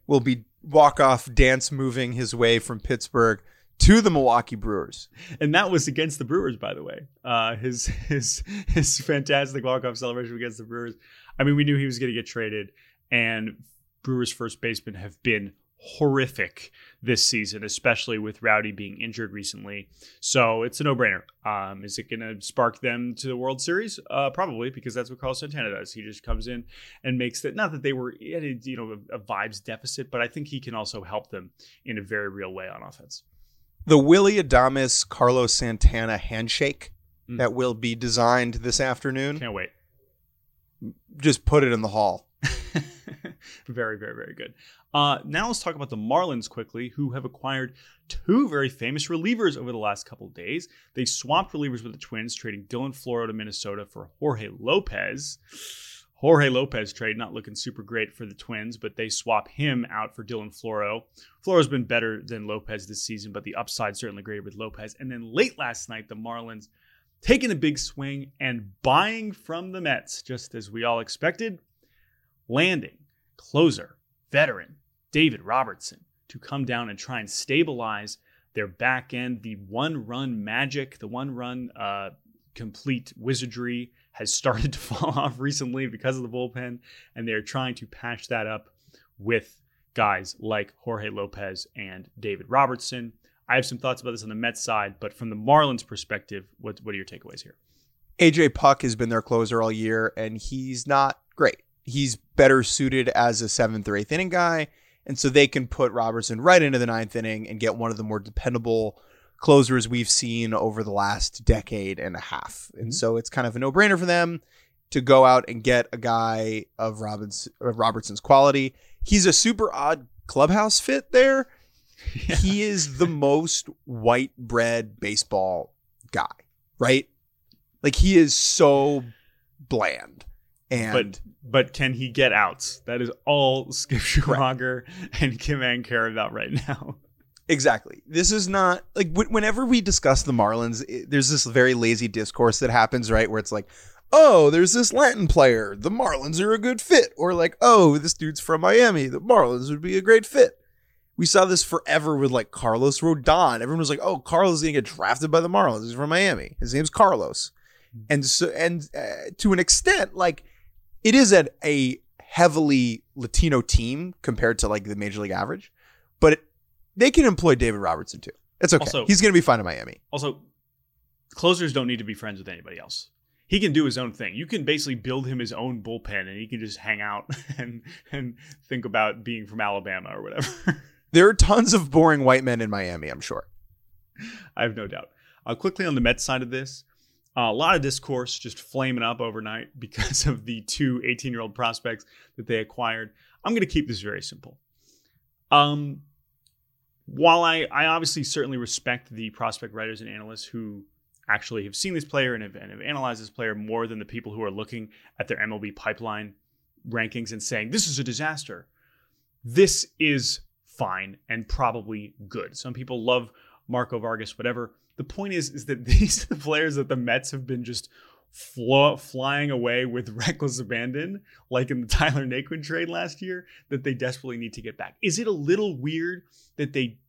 [SPEAKER 1] will be walk off dance moving his way from Pittsburgh to the Milwaukee Brewers.
[SPEAKER 2] And that was against the Brewers, by the way. Uh, his his his fantastic walk off celebration against the Brewers. I mean, we knew he was going to get traded, and Brewers first basemen have been horrific this season, especially with Rowdy being injured recently. So it's a no brainer. Um, is it going to spark them to the World Series? Uh, probably, because that's what Carlos Santana does. He just comes in and makes that. Not that they were at a, you know a, a vibes deficit, but I think he can also help them in a very real way on offense.
[SPEAKER 1] The Willy Adames Carlos Santana handshake mm. that will be designed this afternoon.
[SPEAKER 2] Can't wait.
[SPEAKER 1] Just put it in the hall.
[SPEAKER 2] very, very, very good. Uh, now let's talk about the Marlins quickly, who have acquired two very famous relievers over the last couple days. They swapped relievers with the Twins, trading Dylan Floro to Minnesota for Jorge Lopez. Jorge Lopez trade not looking super great for the Twins, but they swap him out for Dylan Floro. Floro's been better than Lopez this season, but the upside certainly greater with Lopez. And then late last night, the Marlins taking a big swing and buying from the Mets, just as we all expected, landing closer, veteran David Robertson to come down and try and stabilize their back end. The one run magic, the one run uh, complete wizardry has started to fall off recently because of the bullpen, and they're trying to patch that up with guys like Jorge Lopez and David Robertson. I have some thoughts about this on the Mets side, but from the Marlins perspective, what, what are your takeaways here?
[SPEAKER 1] AJ Puk has been their closer all year, and he's not great. He's better suited as a seventh or eighth inning guy. And so they can put Robertson right into the ninth inning and get one of the more dependable closers we've seen over the last decade and a half. And mm-hmm. so it's kind of a no brainer for them to go out and get a guy of of Robertson's quality. He's a super odd clubhouse fit there. Yeah. He is the most white bread baseball guy, right? Like he is so bland. And
[SPEAKER 2] but but can he get outs? That is all Skip Schumaker right. and Kim Ng care about right now.
[SPEAKER 1] Exactly. This is not like whenever we discuss the Marlins, it, there's this very lazy discourse that happens, right? Where it's like, oh, there's this Latin player. The Marlins are a good fit. Or like, oh, this dude's from Miami. The Marlins would be a great fit. We saw this forever with like Carlos Rodon. Everyone was like, oh, Carlos is going to get drafted by the Marlins. He's from Miami. His name's Carlos. Hmm. And so, and uh, to an extent, like, it is at a heavily Latino team compared to like the major league average, but it, they can employ David Robertson too. It's okay. Also, He's going to be fine in Miami.
[SPEAKER 2] Also, closers don't need to be friends with anybody else. He can do his own thing. You can basically build him his own bullpen, and he can just hang out and and think about being from Alabama or whatever.
[SPEAKER 1] there are tons of boring white men in Miami. I'm sure.
[SPEAKER 2] I have no doubt. Uh, quickly on the Mets side of this, a lot of discourse just flaming up overnight because of the two 18 year old prospects that they acquired. I'm going to keep this very simple. Um, while I, I obviously certainly respect the prospect writers and analysts who actually have seen this player and have, and have analyzed this player more than the people who are looking at their MLB pipeline rankings and saying, this is a disaster. This is fine and probably good. Some people love Marco Vargas, whatever. The point is, is that these are the players that the Mets have been just flying away with reckless abandon, like in the Tyler Naquin trade last year, that they desperately need to get back. Is it a little weird that they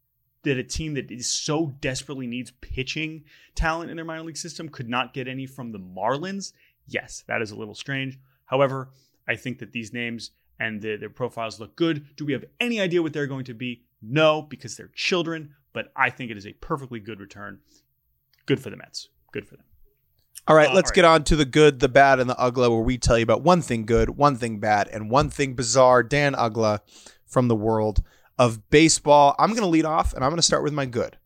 [SPEAKER 2] that a team that is so desperately needs pitching talent in their minor league system could not get any from the Marlins. Yes, that is a little strange. However, I think that these names and the, their profiles look good. Do we have any idea what they're going to be? No, because they're children, but I think it is a perfectly good return. Good for the Mets. Good for them.
[SPEAKER 1] All right,
[SPEAKER 2] Uh,
[SPEAKER 1] let's
[SPEAKER 2] all
[SPEAKER 1] get on to the good, the bad, and the ugly, where we tell you about one thing good, one thing bad, and one thing bizarre. Dan Uggla from the world of baseball. I'm going to lead off, and I'm going to start with my good.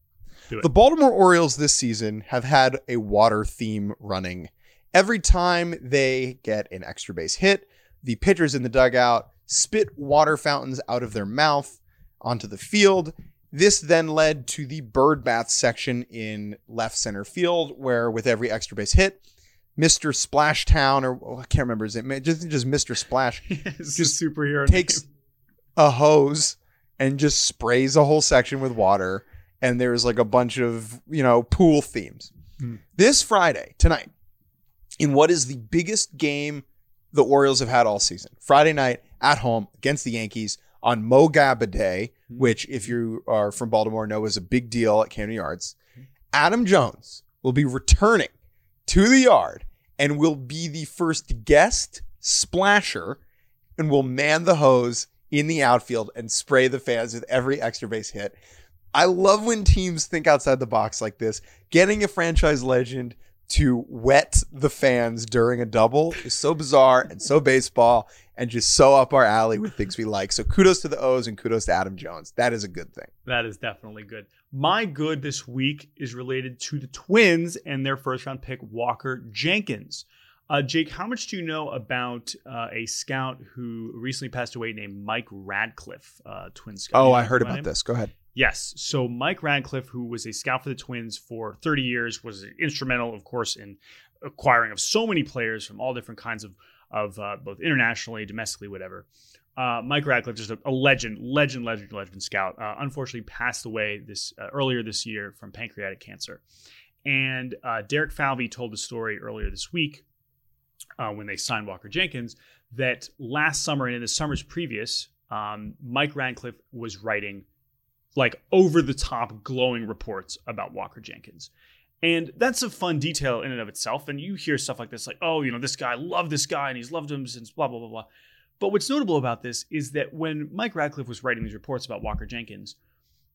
[SPEAKER 1] The Baltimore Orioles this season have had a water theme running. Every time they get an extra base hit, the pitchers in the dugout spit water fountains out of their mouth onto the field. This then led to the bird bath section in left center field, where with every extra base hit, Mr. Splashtown, or oh, I can't remember his name, just, just Mr. Splash, Just
[SPEAKER 2] superhero.
[SPEAKER 1] takes
[SPEAKER 2] name.
[SPEAKER 1] a hose and just sprays a whole section with water. And there's like a bunch of, you know, pool themes.
[SPEAKER 2] Hmm.
[SPEAKER 1] This Friday, tonight, in what is the biggest game the Orioles have had all season, Friday night at home against the Yankees on Mo Gaba Day, Mm-hmm. which, if you are from Baltimore, know is a big deal at Camden Yards. Mm-hmm. Adam Jones will be returning to the yard and will be the first guest splasher and will man the hose in the outfield and spray the fans with every extra base hit. I love when teams think outside the box like this. Getting a franchise legend to wet the fans during a double is so bizarre and so baseball and just so up our alley with things we like. So kudos to the O's and kudos to Adam Jones. That is a good thing.
[SPEAKER 2] That is definitely good. My good this week is related to the Twins and their first round pick, Walker Jenkins. Uh, Jake, how much do you know about uh, a scout who recently passed away named Mike Radcliffe, uh, Twin scout?
[SPEAKER 1] Oh, I heard
[SPEAKER 2] about him?
[SPEAKER 1] this. Go ahead.
[SPEAKER 2] Yes. So Mike Radcliffe, who was a scout for the Twins for 30 years, was instrumental, of course, in acquiring of so many players from all different kinds of of uh, both internationally, domestically, whatever. Uh, Mike Radcliffe, just a, a legend, legend, legend, legend scout. Uh, unfortunately, passed away this uh, earlier this year from pancreatic cancer. And uh, Derek Falvey told the story earlier this week uh, when they signed Walker Jenkins that last summer and in the summers previous, um, Mike Radcliffe was writing like over the top glowing reports about Walker Jenkins. And that's a fun detail in and of itself. And you hear stuff like this, like, oh, you know, this guy, loved this guy, and he's loved him since blah, blah, blah, blah. But what's notable about this is that when Mike Radcliffe was writing these reports about Walker Jenkins,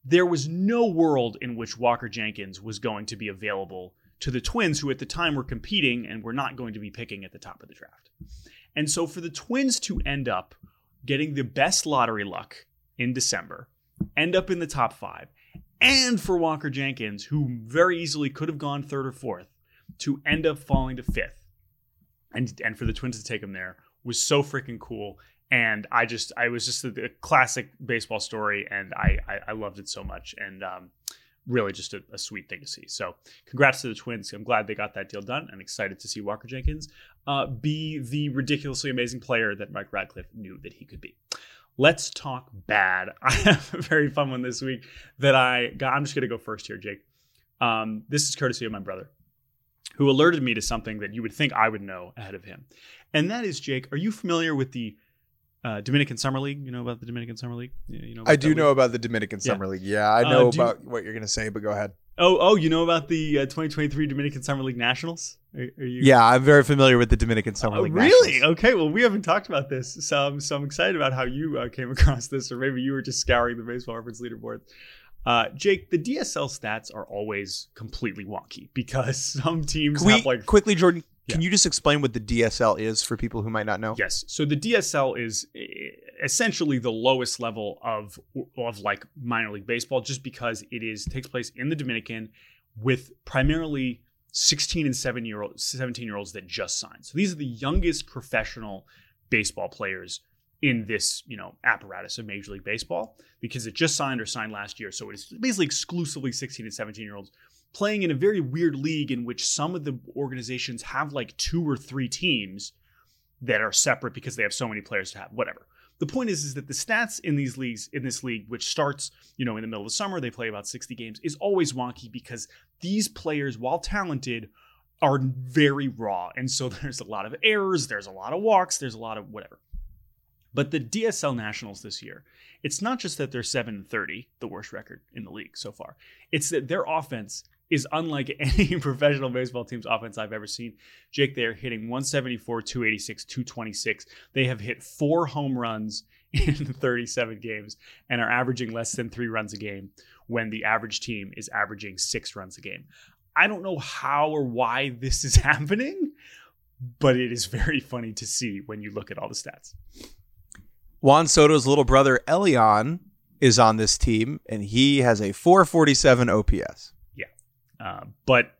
[SPEAKER 2] there was no world in which Walker Jenkins was going to be available to the Twins, who at the time were competing and were not going to be picking at the top of the draft. And so for the Twins to end up getting the best lottery luck in December, end up in the top five, and for Walker Jenkins, who very easily could have gone third or fourth, to end up falling to fifth, and and for the Twins to take him there was so freaking cool. And I just, I was just a, a classic baseball story, and I, I, I loved it so much, and um, really just a, a sweet thing to see. So, congrats to the Twins. I'm glad they got that deal done, and excited to see Walker Jenkins uh, be the ridiculously amazing player that Mike Radcliffe knew that he could be. Let's talk bad. I have a very fun one this week that I got. I'm just going to go first here, Jake. Um, this is courtesy of my brother, who alerted me to something that you would think I would know ahead of him. And that is, Jake, are you familiar with the uh, Dominican Summer League? You know about the Dominican Summer League? Yeah, you know
[SPEAKER 1] I do
[SPEAKER 2] league?
[SPEAKER 1] know about the Dominican
[SPEAKER 2] Yeah.
[SPEAKER 1] Summer League. Yeah, I
[SPEAKER 2] Uh,
[SPEAKER 1] know
[SPEAKER 2] you-
[SPEAKER 1] about what you're going to say, but go ahead.
[SPEAKER 2] Oh, oh, you know about the uh, 2023 Dominican Summer League Nationals? Are, are you?
[SPEAKER 1] Yeah, I'm very familiar with the Dominican Summer
[SPEAKER 2] Oh,
[SPEAKER 1] League.
[SPEAKER 2] really?
[SPEAKER 1] Nationals.
[SPEAKER 2] Okay. Well, we haven't talked about this, so I'm, so I'm excited about how you uh, came across this, or maybe you were just scouring the baseball reference leaderboard. Uh, Jake, the DSL stats are always completely wonky because some teams
[SPEAKER 1] we
[SPEAKER 2] have like
[SPEAKER 1] quickly, Jordan? Can you just explain what the DSL is for people who might not know?
[SPEAKER 2] Yes. So the DSL is eh, essentially the lowest level of of like minor league baseball, just because it is takes place in the Dominican with primarily 16 and 7 year old 17 year olds that just signed. So these are the youngest professional baseball players in this you know apparatus of Major League Baseball because it just signed or signed last year. So it's basically exclusively 16 and 17 year olds playing in a very weird league in which some of the organizations have like two or three teams that are separate because they have so many players to have whatever. The point is is that the stats in these leagues in this league which starts you know in the middle of the summer they play about 60 games is always wonky because these players while talented are very raw. And so there's a lot of errors there's a lot of walks there's a lot of whatever. But the DSL Nationals this year, it's not just that they're 7 and 30, the worst record in the league so far. It's that their offense is unlike any professional baseball team's offense I've ever seen. Jake, they are hitting 174, 286, 226. They have hit four home runs in 37 games and are averaging less than three runs a game when the average team is averaging six runs a game. I don't know how or why this is happening, but it is very funny to see when you look at all the stats.
[SPEAKER 1] Juan Soto's little brother Elian is on this team, and he has a 447 OPS.
[SPEAKER 2] Uh, but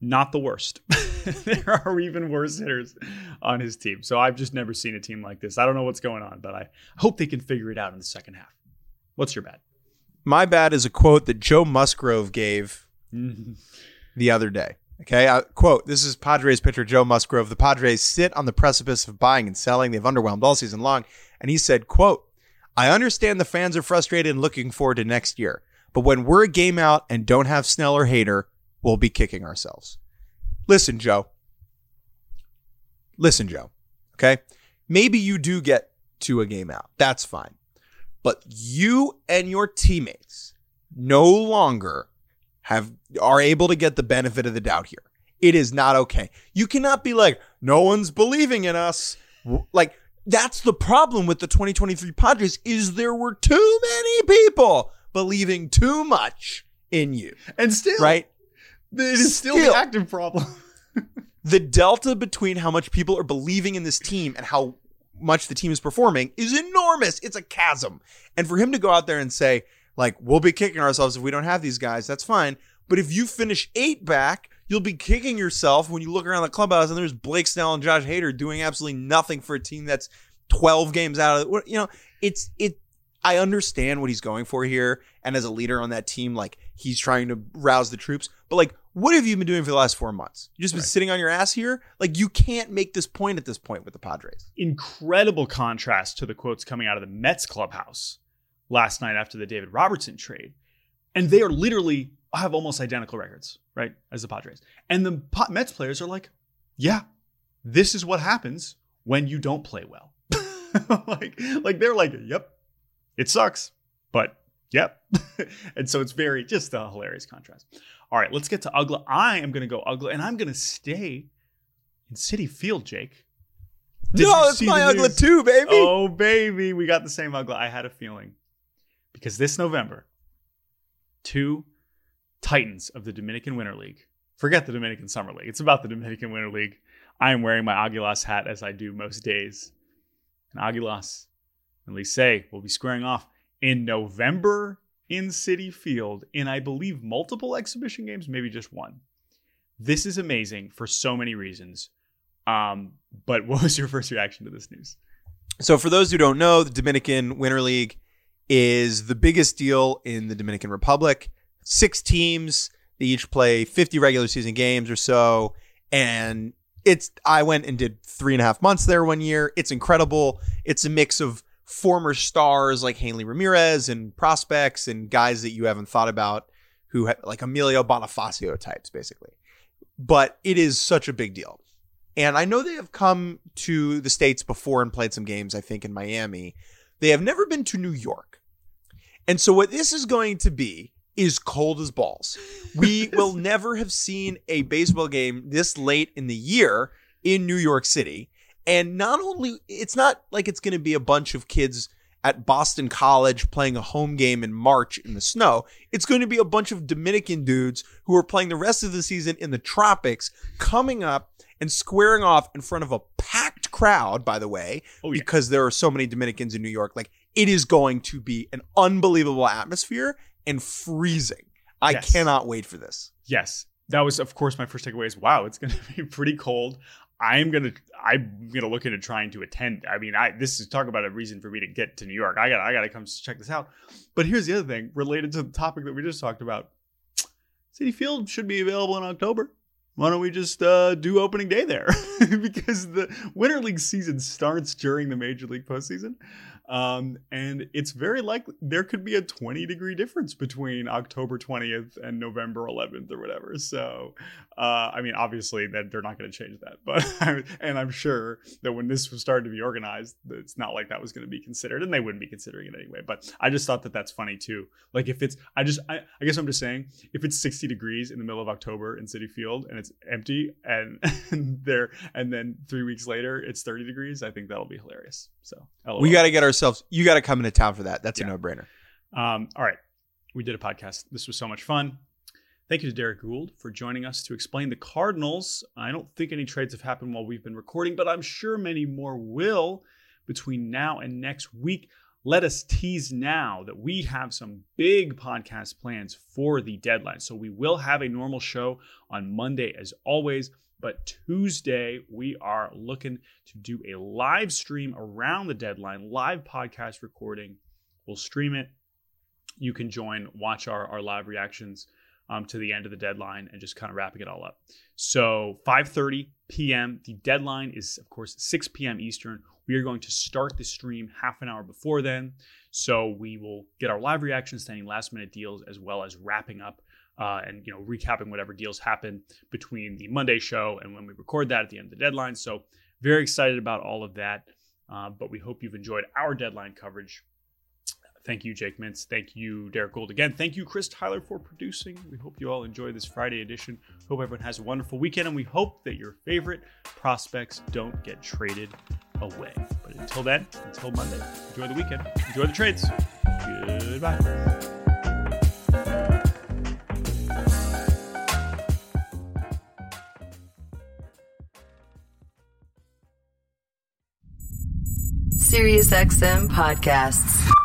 [SPEAKER 2] not the worst. there are even worse hitters on his team. So I've just never seen a team like this. I don't know what's going on, but I hope they can figure it out in the second half. What's your bad?
[SPEAKER 1] My bad is a quote that Joe Musgrove gave the other day. Okay, I, quote: "This is Padres pitcher Joe Musgrove. The Padres sit on the precipice of buying and selling. They've underwhelmed all season long." And he said, "quote I understand the fans are frustrated and looking forward to next year, but when we're a game out and don't have Snell or Hader, we'll be kicking ourselves." Listen, Joe. Listen, Joe. Okay, maybe you do get to a game out. That's fine, but you and your teammates no longer have are able to get the benefit of the doubt here. It is not okay. You cannot be like, no one's believing in us. Like that's the problem with the 2023 Padres is there were too many people believing too much in you.
[SPEAKER 2] And still,
[SPEAKER 1] Right?
[SPEAKER 2] It is still,
[SPEAKER 1] Still.
[SPEAKER 2] the active problem.
[SPEAKER 1] The delta between how much people are believing in this team and how much the team is performing is enormous. It's a chasm. And for him to go out there and say, like, we'll be kicking ourselves if we don't have these guys, that's fine. But if you finish eight back, you'll be kicking yourself when you look around the clubhouse and there's Blake Snell and Josh Hader doing absolutely nothing for a team that's 12 games out of it. you know, it's it I understand what he's going for here. And as a leader on that team, like he's trying to rouse the troops. But like, what have you been doing for the last four months? You just been
[SPEAKER 2] Right.
[SPEAKER 1] sitting on your ass here? Like you can't make this point at this point with the Padres.
[SPEAKER 2] Incredible contrast to the quotes coming out of the Mets clubhouse last night after the David Robertson trade. And they are literally have almost identical records, right, as the Padres. And the Mets players are like, yeah, this is what happens when you don't play well. like, like they're like, yep, it sucks, but yep. and so it's very just a hilarious contrast. All right, let's get to Uggla. I am going to go Uggla, and I'm going to stay in Citi Field, Jake. Did
[SPEAKER 1] no, it's my
[SPEAKER 2] news?
[SPEAKER 1] too, baby.
[SPEAKER 2] Oh, baby, we got the same Uggla. I had a feeling. Because this November, two Titans of the Dominican Winter League, forget the Dominican Summer League, it's about the Dominican Winter League. I am wearing my Aguilas hat as I do most days. And Aguilas and Licey will be squaring off in November in Citi Field in, I believe, multiple exhibition games, maybe just one. This is amazing for so many reasons. Um, but what was your first reaction to this news?
[SPEAKER 1] So, for those who don't know, the Dominican Winter League is the biggest deal in the Dominican Republic. Six teams, they each play 50 regular season games or so. And it's, I went and did three and a half months there one year. It's incredible. It's a mix of former stars like Hanley Ramirez and prospects and guys that you haven't thought about who have like Emilio Bonifacio types, basically. But it is such a big deal. And I know they have come to the States before and played some games, I think, in Miami. They have never been to New York. And so, what this is going to be is cold as balls. We will never have seen a baseball game this late in the year in New York City. And not only, it's not like it's going to be a bunch of kids at Boston College playing a home game in March in the snow. It's going to be a bunch of Dominican dudes who are playing the rest of the season in the tropics, coming up and squaring off in front of a packed crowd, by the way,
[SPEAKER 2] Oh, yeah.
[SPEAKER 1] because there are so many Dominicans in New York. Like, it is going to be an unbelievable atmosphere and freezing. I
[SPEAKER 2] Yes.
[SPEAKER 1] cannot wait for this.
[SPEAKER 2] Yes, that was of course my first takeaway is wow, it's going to be pretty cold. I am gonna I'm gonna look into trying to attend. I mean, I this is talk about a reason for me to get to New York. I got I got to come check this out. But here's the other thing related to the topic that we just talked about. Citi Field should be available in October. Why don't we just uh, do opening day there? because the Winter League season starts during the Major League postseason. Um, and it's very likely there could be a 20 degree difference between October 20th and November 11th or whatever. So, uh, I mean, obviously that they're not going to change that, but and I'm sure that when this was started to be organized, it's not like that was going to be considered, and they wouldn't be considering it anyway. But I just thought that that's funny too. Like if it's, I just, I, I guess I'm just saying, if it's 60 degrees in the middle of October in Citi Field and it's empty and, and there, and then three weeks later it's 30 degrees, I think that'll be hilarious. So LOL.
[SPEAKER 1] We got to get ourselves. You got to come into town for that. That's
[SPEAKER 2] Yeah.
[SPEAKER 1] a no brainer.
[SPEAKER 2] Um, all right. We did a podcast. This was so much fun. Thank you to Derrick Goold for joining us to explain the Cardinals. I don't think any trades have happened while we've been recording, but I'm sure many more will between now and next week. Let us tease now that we have some big podcast plans for the deadline. So we will have a normal show on Monday as always, but Tuesday we are looking to do a live stream around the deadline, live podcast recording. We'll stream it you can join, watch our, our live reactions um, to the end of the deadline and just kind of wrapping it all up. So 5:30 p.m. The deadline is of course 6 p.m. Eastern. We are going to start the stream half an hour before then. So we will get our live reactions to any last minute deals as well as wrapping up uh, and you know recapping whatever deals happen between the Monday show and when we record that at the end of the deadline. So very excited about all of that. Uh, but we hope you've enjoyed our deadline coverage. Thank you, Jake Mintz. Thank you, Derrick Goold. Again, thank you, Chris Tyler, for producing. We hope you all enjoy this Friday edition. Hope everyone has a wonderful weekend, and we hope that your favorite prospects don't get traded away. But until then, until Monday, enjoy the weekend, enjoy the trades. Goodbye.
[SPEAKER 5] SiriusXM podcasts.